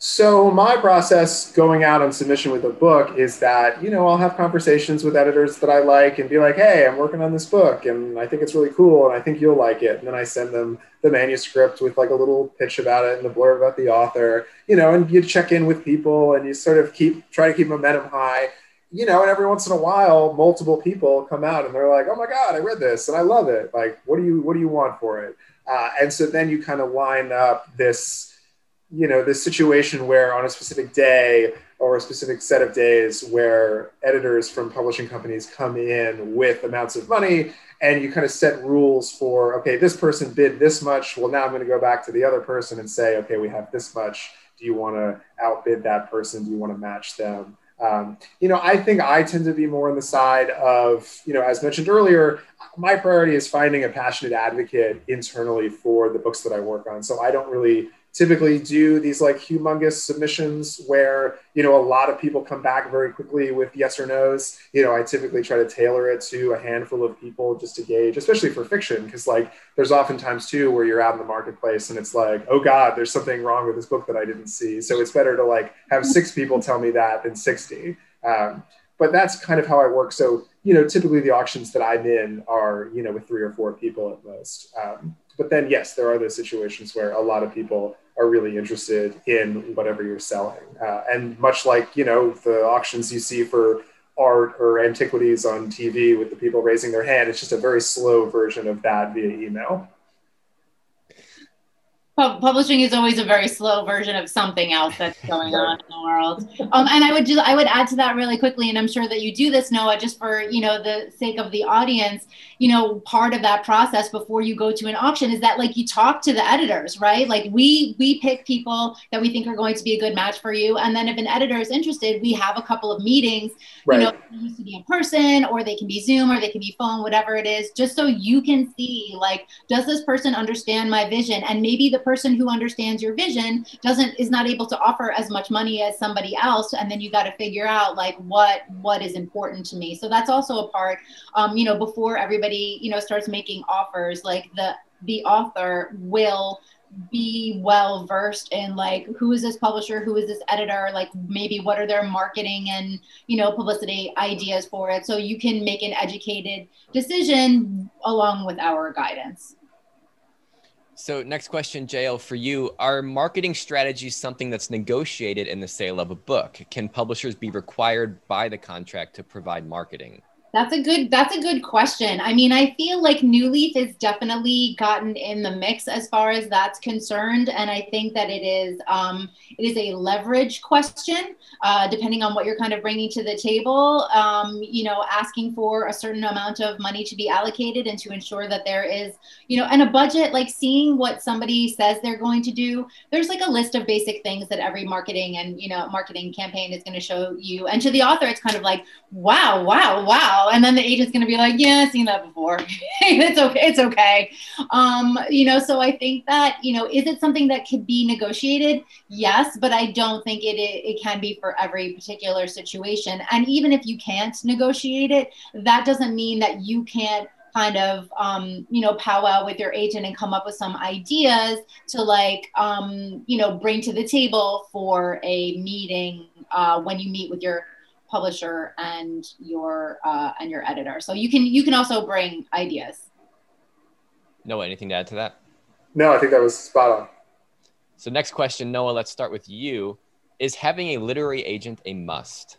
So my process going out on submission with a book is that, you know, I'll have conversations with editors that I like and be like, hey, I'm working on this book and I think it's really cool and I think you'll like it. And then I send them the manuscript with like a little pitch about it and the blurb about the author, you know, and you check in with people and you sort of keep try to keep momentum high. You know, and every once in a while, multiple people come out and they're like, "Oh my God, I read this and I love it! Like, what do you what do you want for it?" Uh, and so then you kind of line up this you know this situation where on a specific day or a specific set of days where editors from publishing companies come in with amounts of money and you kind of set rules for okay this person bid this much well now i'm going to go back to the other person and say okay we have this much. Do you want to outbid that person? Do you want to match them? Um, you know i think i tend to be more on the side of you know as mentioned earlier my priority is finding a passionate advocate internally for the books that i work on. So i don't really typically do these like humongous submissions where you know a lot of people come back very quickly with yes or no's. You know i typically try to tailor it to a handful of people just to gauge especially for fiction because like there's oftentimes too where you're out in the marketplace and it's like oh god there's something wrong with this book that i didn't see. So it's better to like have six people tell me that than 60 um, but that's kind of how i work so you know typically the auctions that i'm in are you know with three or four people at most. Um, but then yes there are those situations where a lot of people are really interested in whatever you're selling. Uh, and much like, you know, the auctions you see for art or antiquities on TV with the people raising their hand, it's just a very slow version of that via email publishing is always a very slow version of something else that's going on in the world. Um, and I would just I would add to that really quickly, and I'm sure that you do this, Noah, just for you know the sake of the audience. You know, part of that process before you go to an auction is that like you talk to the editors, right? Like we we pick people that we think are going to be a good match for you, and then if an editor is interested, we have a couple of meetings. Right. You know, used to be in person, or they can be Zoom, or they can be phone, whatever it is, just so you can see like does this person understand my vision, and maybe the person who understands your vision doesn't is not able to offer as much money as somebody else and then you got to figure out like what what is important to me. So that's also a part um, you know before everybody you know starts making offers like the the author will be well versed in like who is this publisher who is this editor like maybe what are their marketing and you know publicity ideas for it. So you can make an educated decision along with our guidance so next question, JL, for you. Are marketing strategies something that's negotiated in the sale of a book? Can publishers be required by the contract to provide marketing? That's a good that's a good question. I mean, I feel like New Leaf is definitely gotten in the mix as far as that's concerned, and I think that it is um, it is a leverage question, uh, depending on what you're kind of bringing to the table. Um, you know, asking for a certain amount of money to be allocated and to ensure that there is, you know, and a budget. Like seeing what somebody says they're going to do. There's like a list of basic things that every marketing and you know marketing campaign is going to show you, and to the author, it's kind of like, wow, wow, wow and then the agent's going to be like, yeah, I've seen that before. it's okay. It's okay. Um, you know, so I think that, you know, is it something that could be negotiated? Yes, but I don't think it, it, it can be for every particular situation. And even if you can't negotiate it, that doesn't mean that you can't kind of um, you know powwow with your agent and come up with some ideas to like um, you know bring to the table for a meeting uh, when you meet with your publisher and your uh, and your editor. So you can you can also bring ideas. Noah, anything to add to that? No, I think that was spot on. So next question, Noah, let's start with you. Is having a literary agent a must?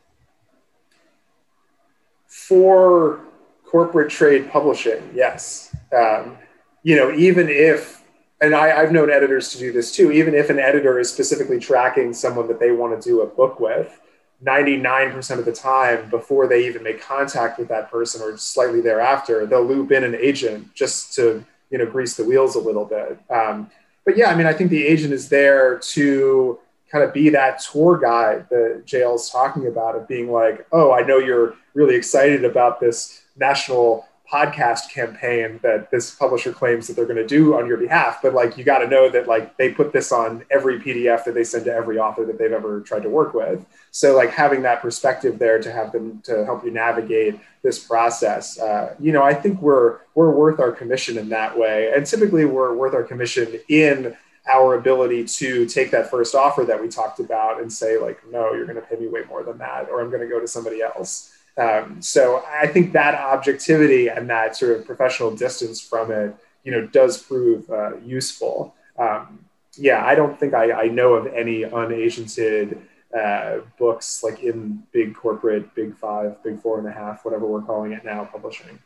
For corporate trade publishing, yes. Um, you know, even if, and I, I've known editors to do this too, even if an editor is specifically tracking someone that they want to do a book with, 99% of the time before they even make contact with that person or slightly thereafter they'll loop in an agent just to you know grease the wheels a little bit. Um, but yeah i mean i think the agent is there to kind of be that tour guide that JL's talking about of being like oh i know you're really excited about this national podcast campaign that this publisher claims that they're going to do on your behalf but like you got to know that like they put this on every pdf that they send to every author that they've ever tried to work with. So like having that perspective there to have them to help you navigate this process uh, you know i think we're we're worth our commission in that way. And typically we're worth our commission in our ability to take that first offer that we talked about and say like no you're going to pay me way more than that or i'm going to go to somebody else um, so i think that objectivity and that sort of professional distance from it you know does prove uh, useful. Um, yeah i don't think I, I know of any unagented uh, books like in big corporate big five big four and a half whatever we're calling it now publishing.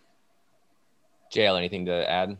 JL, anything to add?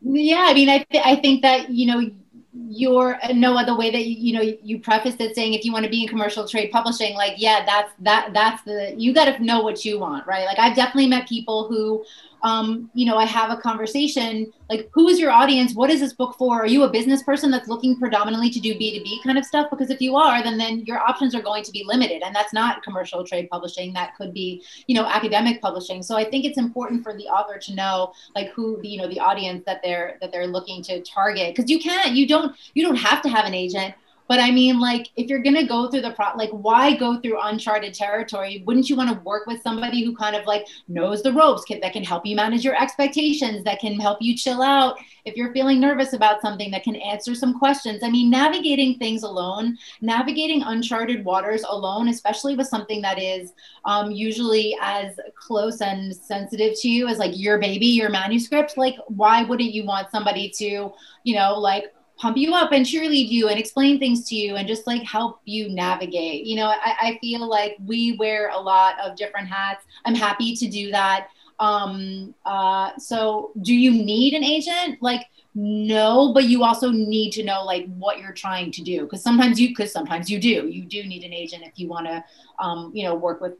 Yeah i mean i, th- I think that you know your uh, no other way that you, you know you prefaced it saying if you want to be in commercial trade publishing like yeah that's that that's the you got to know what you want right? Like i've definitely met people who um, you know, I have a conversation like, who is your audience? What is this book for? Are you a business person that's looking predominantly to do B2B kind of stuff? Because if you are, then then your options are going to be limited. And that's not commercial trade publishing. That could be, you know, academic publishing. So I think it's important for the author to know like who, you know, the audience that they're that they're looking to target. Because you can't, you don't, you don't have to have an agent but I mean, like, if you're gonna go through the pro, like, why go through uncharted territory? Wouldn't you want to work with somebody who kind of like knows the ropes, can, that can help you manage your expectations, that can help you chill out if you're feeling nervous about something, that can answer some questions? I mean, navigating things alone, navigating uncharted waters alone, especially with something that is um, usually as close and sensitive to you as like your baby, your manuscript. Like, why wouldn't you want somebody to, you know, like pump you up and cheerlead you and explain things to you and just like help you navigate. You know, I, I feel like we wear a lot of different hats. I'm happy to do that. Um, uh, so do you need an agent? Like, no, but you also need to know like what you're trying to do. Cause sometimes you, cause sometimes you do, you do need an agent if you want to, um, you know, work with,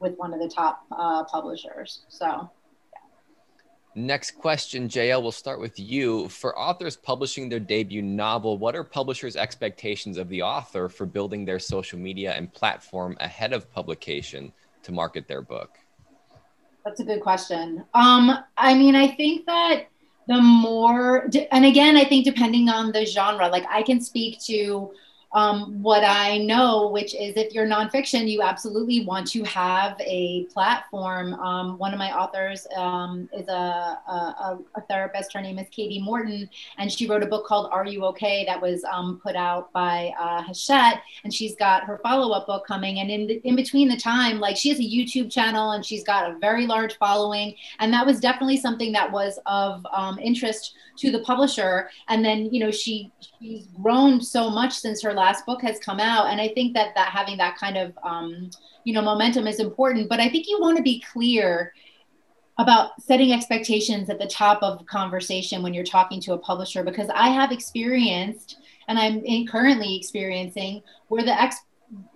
with one of the top uh, publishers. So. Next question, JL, we'll start with you. For authors publishing their debut novel, what are publishers' expectations of the author for building their social media and platform ahead of publication to market their book? That's a good question. Um, I mean, I think that the more, and again, I think depending on the genre, like I can speak to um, what I know, which is if you're nonfiction, you absolutely want to have a platform. Um, one of my authors um, is a, a, a, therapist. Her name is Katie Morton, and she wrote a book called Are You Okay that was um, put out by uh, Hachette. And she's got her follow up book coming. And in, the, in between the time, like she has a YouTube channel and she's got a very large following. And that was definitely something that was of um, interest to the publisher. And then, you know, she she's grown so much since her last book has come out and i think that that having that kind of um, you know momentum is important. But i think you want to be clear about setting expectations at the top of conversation when you're talking to a publisher because i have experienced and i'm currently experiencing where the ex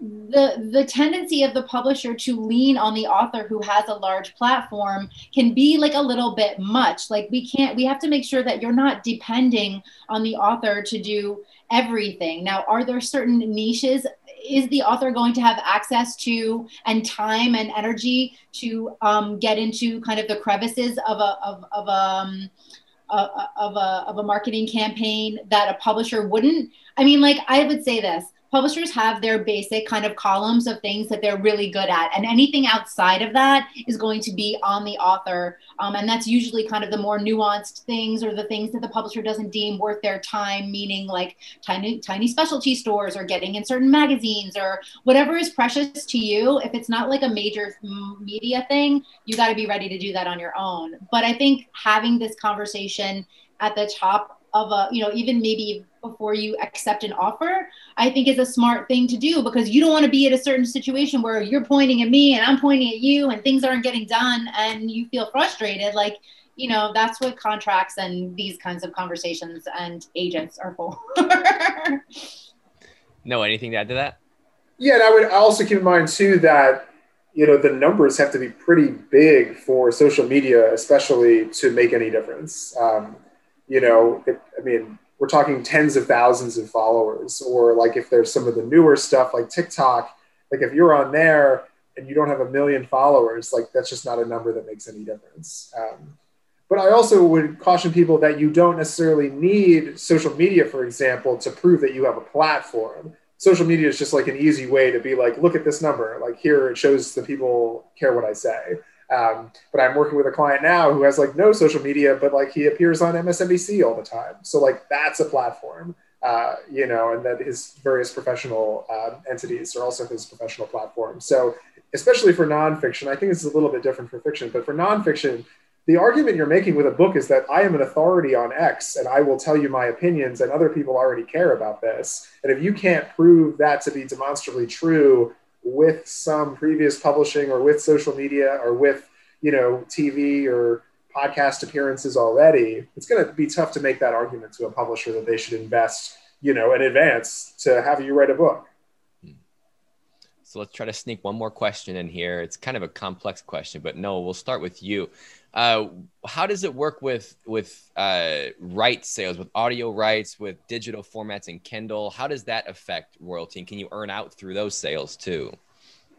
the the tendency of the publisher to lean on the author who has a large platform can be like a little bit much. Like we can't we have to make sure that you're not depending on the author to do everything. Now are there certain niches? Is the author going to have access to and time and energy to um, get into kind of the crevices of a of, of a um, of a, of a marketing campaign that a publisher wouldn't? I mean like i would say this publishers have their basic kind of columns of things that they're really good at and anything outside of that is going to be on the author. Um, and that's usually kind of the more nuanced things or the things that the publisher doesn't deem worth their time meaning like tiny tiny specialty stores or getting in certain magazines or whatever is precious to you. If it's not like a major media thing you got to be ready to do that on your own. But i think having this conversation at the top of a you know even maybe before you accept an offer i think is a smart thing to do because you don't want to be at a certain situation where you're pointing at me and i'm pointing at you and things aren't getting done and you feel frustrated like you know that's what contracts and these kinds of conversations and agents are for. No anything to add to that? Yeah and i would also keep in mind too that you know the numbers have to be pretty big for social media especially to make any difference. Um, you know it, i mean we're talking tens of thousands of followers or like if there's some of the newer stuff like tiktok like if you're on there and you don't have a million followers like that's just not a number that makes any difference. Um, but i also would caution people that you don't necessarily need social media for example to prove that you have a platform. Social media is just like an easy way to be like look at this number like here it shows the people care what i say um, but I'm working with a client now who has like no social media, but like he appears on MSNBC all the time. So like that's a platform. uh, you know, and that his various professional uh, entities are also his professional platform. So, especially for nonfiction, I think it's a little bit different for fiction, but for nonfiction, the argument you're making with a book is that I am an authority on X and I will tell you my opinions, and other people already care about this. And if you can't prove that to be demonstrably true with some previous publishing or with social media or with, you know, TV or podcast appearances already, it's going to be tough to make that argument to a publisher that they should invest, you know, in advance to have you write a book. Hmm. So let's try to sneak one more question in here. It's kind of a complex question, but no, we'll start with you. Uh, how does it work with with uh, rights sales, with audio rights, with digital formats and Kindle? How does that affect royalty? And can you earn out through those sales too?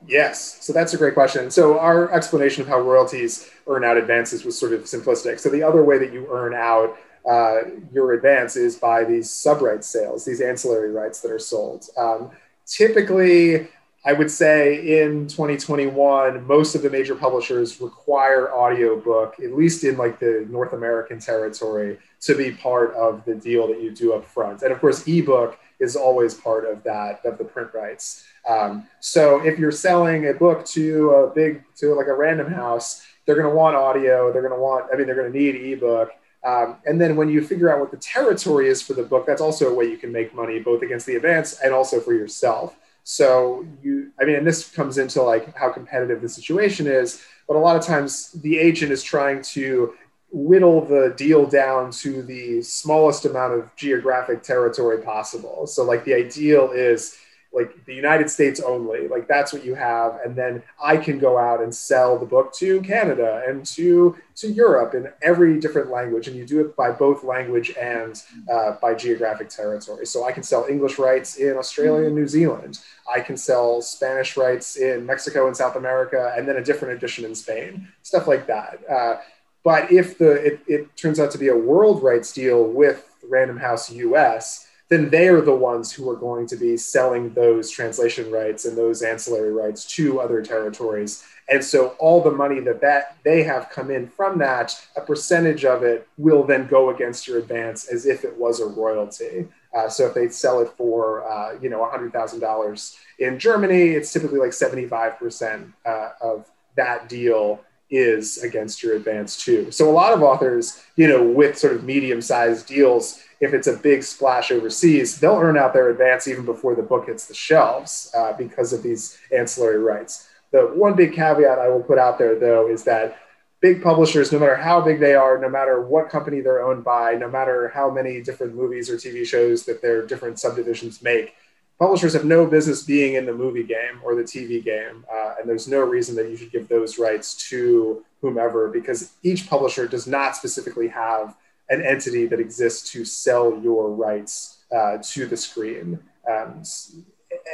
Yes, so that's a great question. So our explanation of how royalties earn out advances was sort of simplistic. So the other way that you earn out uh, your advance is by these sub rights sales, these ancillary rights that are sold. Um, typically, I would say in 2021, most of the major publishers require audiobook, at least in like the North American territory, to be part of the deal that you do up front. And of course, ebook is always part of that, of the print rights. Um, so if you're selling a book to a big, to like a random house, they're going to want audio. They're going to want, I mean, they're going to need ebook. Um, and then when you figure out what the territory is for the book, that's also a way you can make money, both against the advance and also for yourself. So you, I mean, and this comes into like how competitive the situation is, but a lot of times the agent is trying to whittle the deal down to the smallest amount of geographic territory possible. So like the ideal is like the United States only, like that's what you have, and then I can go out and sell the book to Canada and to to Europe in every different language, and you do it by both language and uh, by geographic territory. So I can sell English rights in Australia and New Zealand. I can sell Spanish rights in Mexico and South America, and then a different edition in Spain, stuff like that. Uh, but if the it, it turns out to be a world rights deal with Random House US, then they are the ones who are going to be selling those translation rights and those ancillary rights to other territories. And so all the money that, that they have come in from that, a percentage of it will then go against your advance as if it was a royalty. Uh, so if they sell it for, uh, you know, $100,000 in Germany, it's typically like 75% uh, of that deal is against your advance too. So a lot of authors, you know, with sort of medium sized deals, if it's a big splash overseas, they'll earn out their advance even before the book hits the shelves uh, because of these ancillary rights. The one big caveat I will put out there though is that big publishers, no matter how big they are, no matter what company they're owned by, no matter how many different movies or TV shows that their different subdivisions make, publishers have no business being in the movie game or the TV game, uh, and there's no reason that you should give those rights to whomever because each publisher does not specifically have an entity that exists to sell your rights uh, to the screen. Um,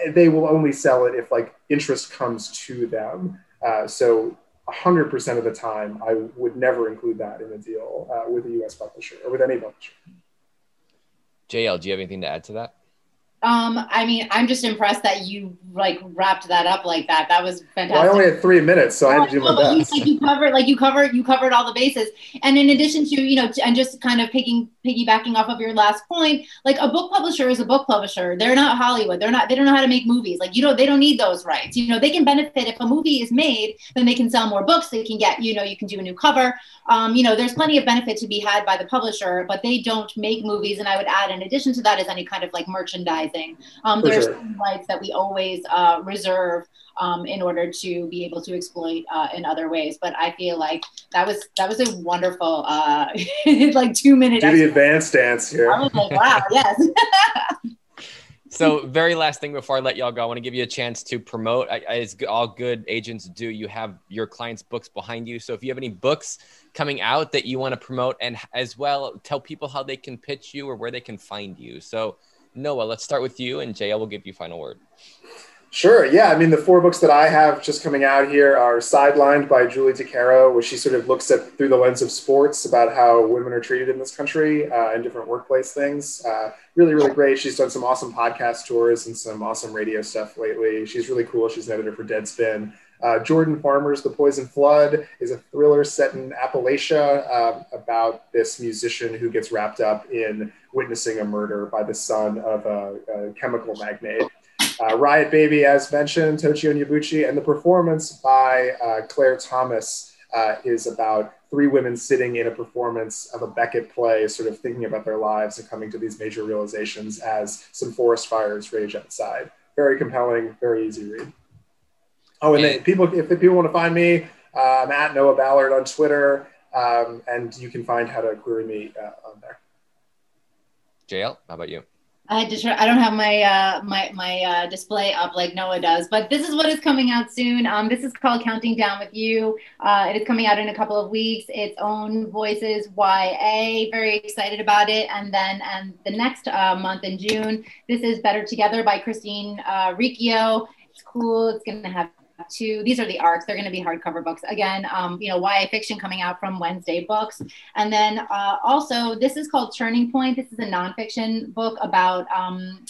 they will only sell it if like interest comes to them. Uh, so 100% of the time, I would never include that in a deal uh, with a US publisher or with any publisher. JL, do you have anything to add to that? Um, I mean, I'm just impressed that you like wrapped that up like that. That was fantastic. Well, I only had three minutes, so I had to do my best. You, like you covered, like you covered, you covered all the bases. And in addition to, you know, and just kind of picking, piggybacking off of your last point, like a book publisher is a book publisher. They're not Hollywood. They're not. They don't know how to make movies. Like you know, they don't need those rights. You know, they can benefit if a movie is made, then they can sell more books. They can get, you know, you can do a new cover. Um, you know, there's plenty of benefit to be had by the publisher, but they don't make movies. And I would add, in addition to that, is any kind of like merchandising. Um, there's sure. rights that we always uh, reserve um, in order to be able to exploit uh, in other ways. But I feel like that was that was a wonderful uh, like two minute. Do the advanced dance here. I was like, wow, yes. so very last thing before I let y'all go, I want to give you a chance to promote. As all good agents do, you have your clients' books behind you. So if you have any books coming out that you want to promote, and as well tell people how they can pitch you or where they can find you. So Noah, let's start with you, and JL will give you final word. Sure. Yeah. I mean, the four books that I have just coming out here are Sidelined by Julie DiCaro, where she sort of looks at through the lens of sports about how women are treated in this country uh, and different workplace things. Uh, really, really great. She's done some awesome podcast tours and some awesome radio stuff lately. She's really cool. She's an editor for Deadspin. Uh, Jordan Farmer's The Poison Flood is a thriller set in Appalachia uh, about this musician who gets wrapped up in witnessing a murder by the son of a, a chemical magnate. Uh, Riot Baby, as mentioned, Tochi Onyebuchi, and the performance by uh, Claire Thomas uh, is about three women sitting in a performance of a Beckett play, sort of thinking about their lives and coming to these major realizations as some forest fires rage outside. Very compelling, very easy read. Oh, and then people, if people want to find me, uh, I'm at Noah Ballard on Twitter, um, and you can find how to query me uh, on there. JL, how about you? I just I don't have my uh, my my uh, display up like Noah does, but this is what is coming out soon. Um, this is called Counting Down with You. Uh, it is coming out in a couple of weeks. Its own voices YA. Very excited about it. And then and the next uh, month in June, this is Better Together by Christine uh, Riccio. It's cool. It's gonna have two. These are the arcs. They're going to be hardcover books. Again, um, you know, YA fiction coming out from Wednesday Books. And then uh, also, this is called Turning Pointe. This is a nonfiction book about. Um,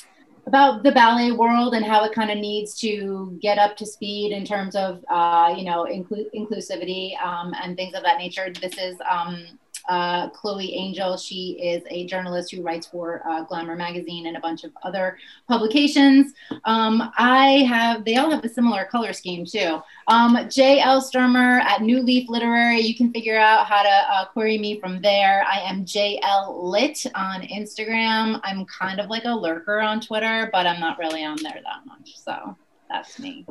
about the ballet world and how it kind of needs to get up to speed in terms of uh, you know inclu- inclusivity um, and things of that nature. This is um, uh, Chloe Angyal. She is a journalist who writes for uh, Glamour magazine and a bunch of other publications. Um, I have, they all have a similar color scheme too. Um, J.L. Stermer at New Leaf Literary. You can figure out how to uh, query me from there. I am JL Lit on Instagram. I'm kind of like a lurker on Twitter, but I'm not really on there that much. So that's me.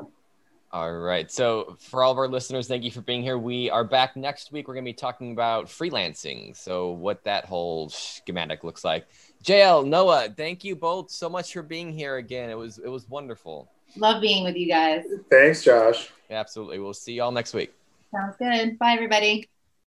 All right. So, for all of our listeners, thank you for being here. We are back next week. We're going to be talking about freelancing. So, what that whole schematic looks like. JL, Noah, thank you both so much for being here again. It was it was wonderful. Love being with you guys. Thanks, Josh. Absolutely. We'll see y'all next week. Sounds good. Bye, everybody.